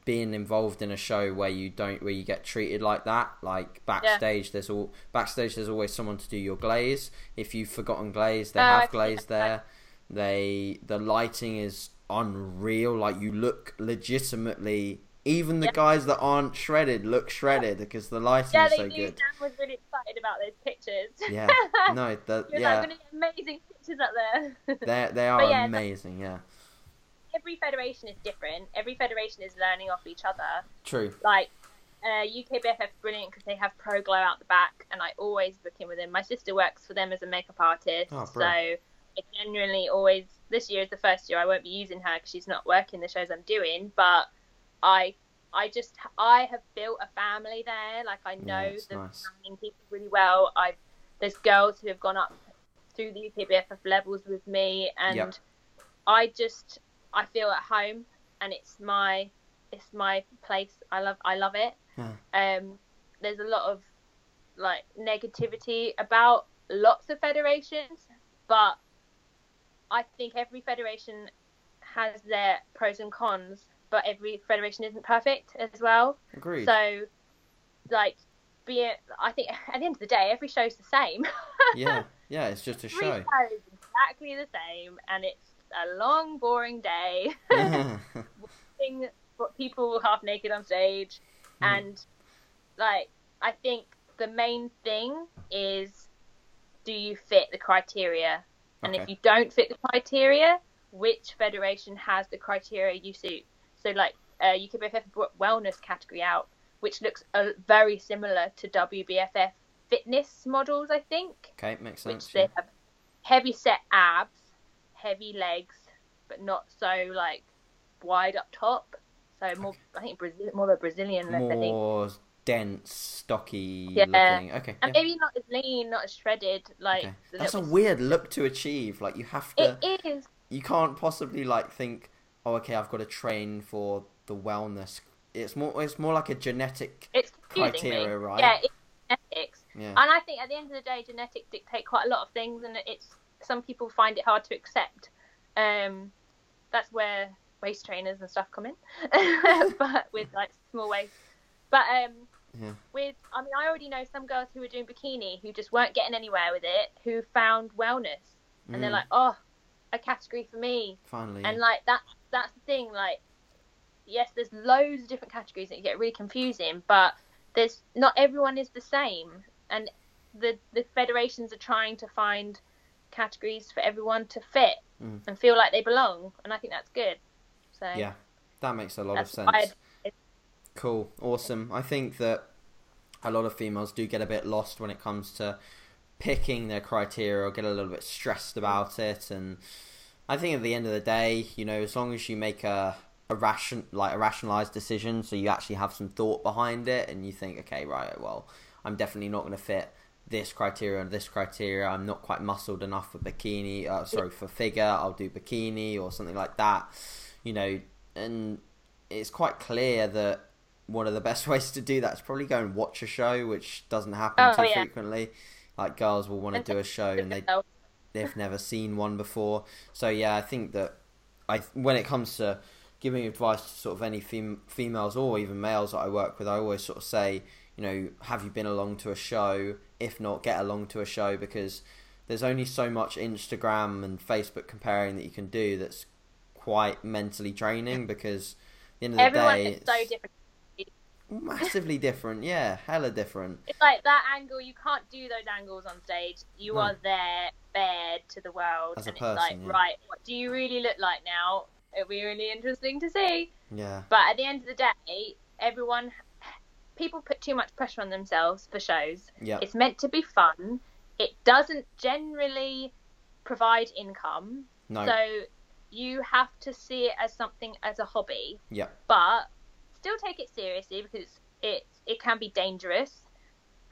been involved in a show where you don't where you get treated like that. Like backstage, there's all backstage. There's always someone to do your glaze. If you've forgotten glaze, they Oh, have glaze that. there. They the lighting is unreal. Like you look legitimately. Even the Yeah. guys that aren't shredded look shredded because the lighting yeah, so good. Dan was really excited about those pictures. Yeah, [laughs] no, the, yeah, like, amazing pictures up there. [laughs] they they are yeah, amazing. Yeah, Every federation is different. Every federation is learning off each other. true. like uh, UKBFF is brilliant because they have Pro Glow out the back, and I always book in with them. My sister works for them as a makeup artist, Oh, so. I genuinely always. This year is the first year I won't be using her because she's not working the shows I'm doing, but I. I just I have built a family there. Like I know it's the nice. people really well. I there's girls who have gone up through the UKBFF levels with me, and Yep. I just I feel at home, and it's my it's my place. I love I love it. Yeah. Um, there's a lot of like negativity about lots of federations, but I think every federation has their pros and cons, but every federation isn't perfect as well. Agreed. So, like, be it, I think at the end of the day, every show's the same. [laughs] yeah, yeah, it's just a every show. show is exactly the same, and it's a long, boring day. [laughs] [laughs] seeing people half naked on stage, Mm. and like I think the main thing is do you fit the criteria, and if you don't fit the criteria, which federation has the criteria you suit. So like uh, UKBFF brought wellness category out, which looks uh, very similar to WBFF fitness models, I think. Okay, makes sense. Which they have heavy set abs, heavy legs, but not so like wide up top. So more, I think Brazil, more of a Brazilian look. I think. More dense, stocky Yeah. looking. Okay. And yeah. maybe not as lean, not as shredded. Like okay. That's a weird look to achieve. Like you have to. It is. you can't possibly like think, oh, okay, I've got to train for the wellness. It's more. It's more like a genetic. Criteria, me. right? Yeah, it's genetics. Yeah. And I think at the end of the day, genetics dictate quite a lot of things, and it's some people find it hard to accept. Um, that's where waist trainers and stuff come in, [laughs] but with like small waist. But um, Yeah. with I mean, I already know some girls who were doing bikini who just weren't getting anywhere with it, who found wellness, and they're Mm. like, oh, a category for me, Finally. and like that that's the thing like yes there's loads of different categories that get really confusing but there's not everyone is the same and the the federations are trying to find categories for everyone to fit Mm. and feel like they belong and i think that's good so yeah, that makes a lot of sense. Cool, awesome. I think that a lot of females do get a bit lost when it comes to picking their criteria or get a little bit stressed about it. And I think at the end of the day, you know, as long as you make a a ration like a rationalized decision, so you actually have some thought behind it, and you think, okay, right, well, I'm definitely not going to fit this criteria and this criteria. I'm not quite muscled enough for bikini. Uh, sorry, for figure, I'll do bikini or something like that. You know, and it's quite clear that one of the best [laughs] ways to do that is probably go and watch a show, which doesn't happen Oh, too yeah. frequently. Like girls will want to do a show and they they've never seen one before. So yeah, I think that I when it comes to giving advice to sort of any fem- females or even males that I work with, I always sort of say, you know, have you been along to a show? If not, get along to a show because there's only so much Instagram and Facebook comparing that you can do that's quite mentally draining because at the end of the everyone day, is so different massively different. Yeah, hella different. it's like that angle you can't do those angles on stage you No. are there bared to the world As a and it's like person, yeah. right what do you really look like now it'll be really interesting to see Yeah, But at the end of the day, everyone, people put too much pressure on themselves for shows. yeah, It's meant to be fun. It doesn't generally provide income. no, So you have to see it as something as a hobby, yeah, but still take it seriously because it it can be dangerous.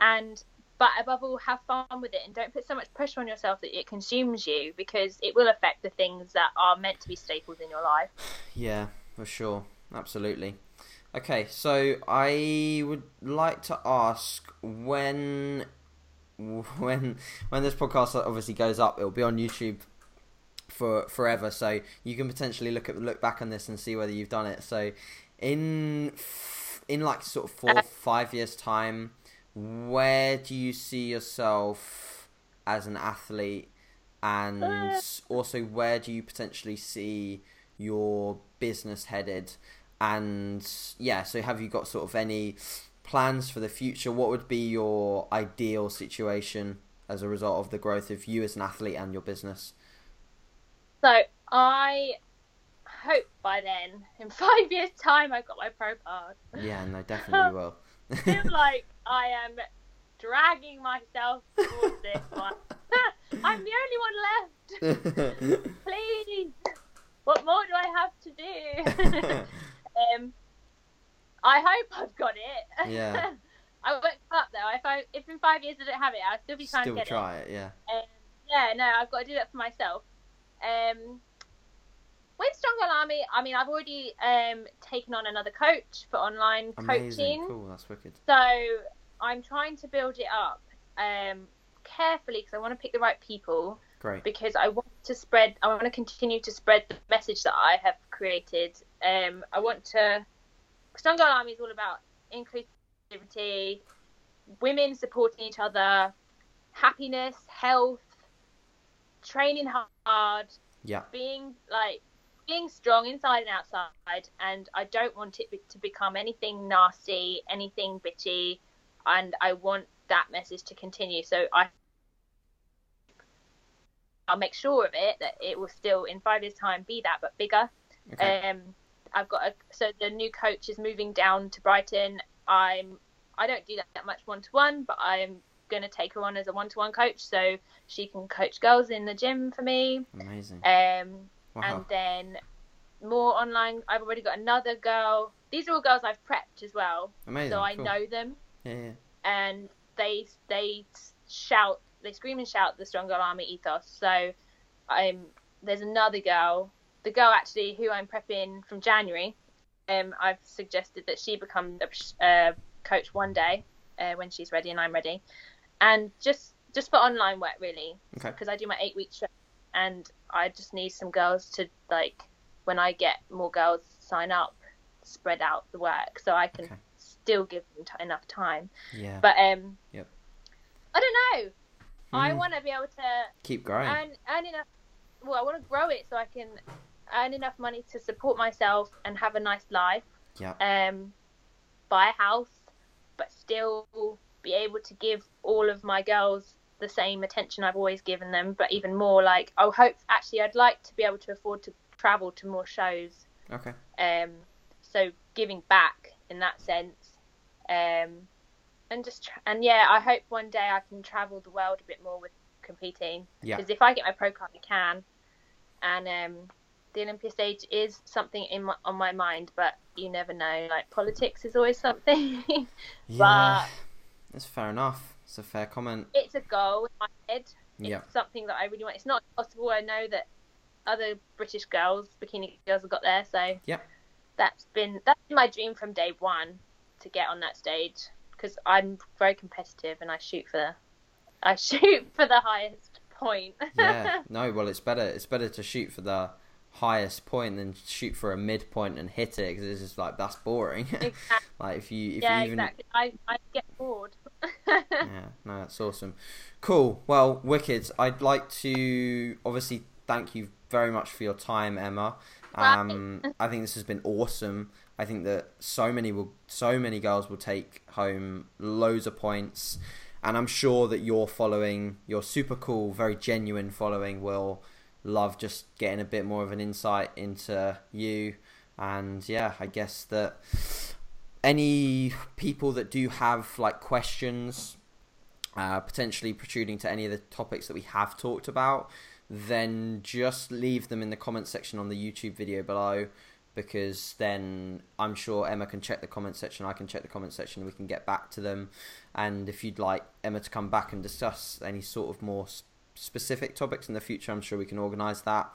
And but above all, have fun with it and don't put so much pressure on yourself that it consumes you because it will affect the things that are meant to be staples in your life. Yeah, for sure. Absolutely. Okay, so I would like to ask when [laughs] when when this podcast obviously goes up, it'll be on YouTube for forever. So you can potentially look at look back on this and see whether you've done it. So in f- in like sort of four five years time, where do you see yourself as an athlete, and Uh. also where do you potentially see your business headed? And yeah, so have you got sort of any plans for the future? What would be your ideal situation as a result of the growth of you as an athlete and your business? So I hope by then, [laughs] in five years' time, I've got my pro card. Yeah, no, definitely [laughs] will. I [laughs] feel like I am dragging myself towards this one. I'm the only one left. Please, what more do I have to do? um, I hope I've got it. Yeah. I won't give up though. If I if in five years I don't have it, I'll still be trying Still to get it. try it, yeah. Um, yeah, no, I've got to do that for myself. Um, with Strong Army, I mean, I've already um, taken on another coach for online Amazing, coaching. cool, that's wicked. So I'm trying to build it up um, carefully because I want to pick the right people Great. because I want to spread. I want to continue to spread the message that I have created. Um, I want to. Strong Girl Army is all about inclusivity, women supporting each other, happiness, health, training hard, Yeah. being like being strong inside and outside. And I don't want it to become anything nasty, anything bitchy, and I want that message to continue. So I I'll make sure of it that it will still in five years' time be that, but bigger. Okay. Um, I've got a so the new coach is moving down to Brighton. I'm I don't do that, that much one to one, but I'm going to take her on as a one to one coach so she can coach girls in the gym for me. Amazing. Um, Wow. and then more online. I've already got another girl. These are all girls I've prepped as well, Amazing. so I cool. know them, Yeah, yeah. and they they shout, they scream and shout the Strong Girl Army ethos. So I'm there's another girl, the girl actually who I'm prepping from January. Um, I've suggested that she become a uh, coach one day uh, when she's ready and I'm ready, and just just for online work really Okay. because I do my eight week trip, and I just need some girls to like when I get more girls sign up, spread out the work so I can Okay. still give them t- enough time. Yeah. But um, Yep. I don't know. I Mhm. want to be able to Keep growing. earn earn enough. Well, I want to grow it so I can earn enough money to support myself and have a nice life. Yeah. Um, buy a house, but still be able to give all of my girls the same attention I've always given them, but even more. Like, I hope actually I'd like to be able to afford to travel to more shows. Okay. Um, so giving back in that sense. Um, and just tra- and yeah, I hope one day I can travel the world a bit more with competing. Yeah. Because if I get my pro card, I can. And um, the Olympia stage is something in my, on my mind, but you never know. Like politics is always something. [laughs] Yeah. That's fair enough. It's a fair comment. it's a goal in my head. It's Yeah. something that I really want. It's not possible. I know that other British girls, bikini girls, have got there. So Yep. that's been that's been my dream from day one to get on that stage because I'm very competitive and I shoot for the I [laughs] shoot for the highest point. [laughs] Yeah. No, well, it's better. It's better to shoot for the highest point than shoot for a midpoint and hit it because it's just like that's boring. [laughs] exactly. like if you if yeah, you even exactly. I I get bored. Yeah, [laughs] no, that's awesome. Cool. Well, wicked. I'd like to obviously thank you very much for your time, Emma. Um, I think this has been awesome. I think that so many will, so many girls will take home loads of points, and I'm sure that your following, your super cool, very genuine following, will love just getting a bit more of an insight into you. And yeah, I guess that any people that do have like questions uh, potentially protruding to any of the topics that we have talked about then just leave them in the comment section on the youtube video below because then i'm sure emma can check the comment section i can check the comment section we can get back to them. And if you'd like emma to come back and discuss any sort of more specific topics in the future i'm sure we can organize that.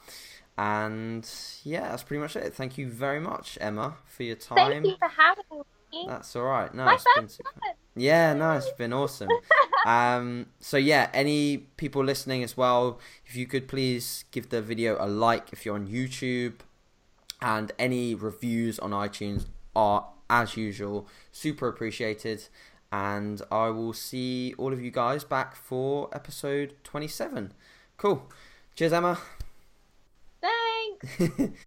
And yeah that's pretty much it. Thank you very much emma for your time Thank you for having me. That's all right. No, My it's been super. Yeah, no, it's been awesome. [laughs] um, so yeah, any people listening as well, if you could please give the video a like if you're on YouTube, and any reviews on iTunes are as usual super appreciated. And I will see all of you guys back for episode 27. Cool. Cheers, Emma. Thanks. [laughs]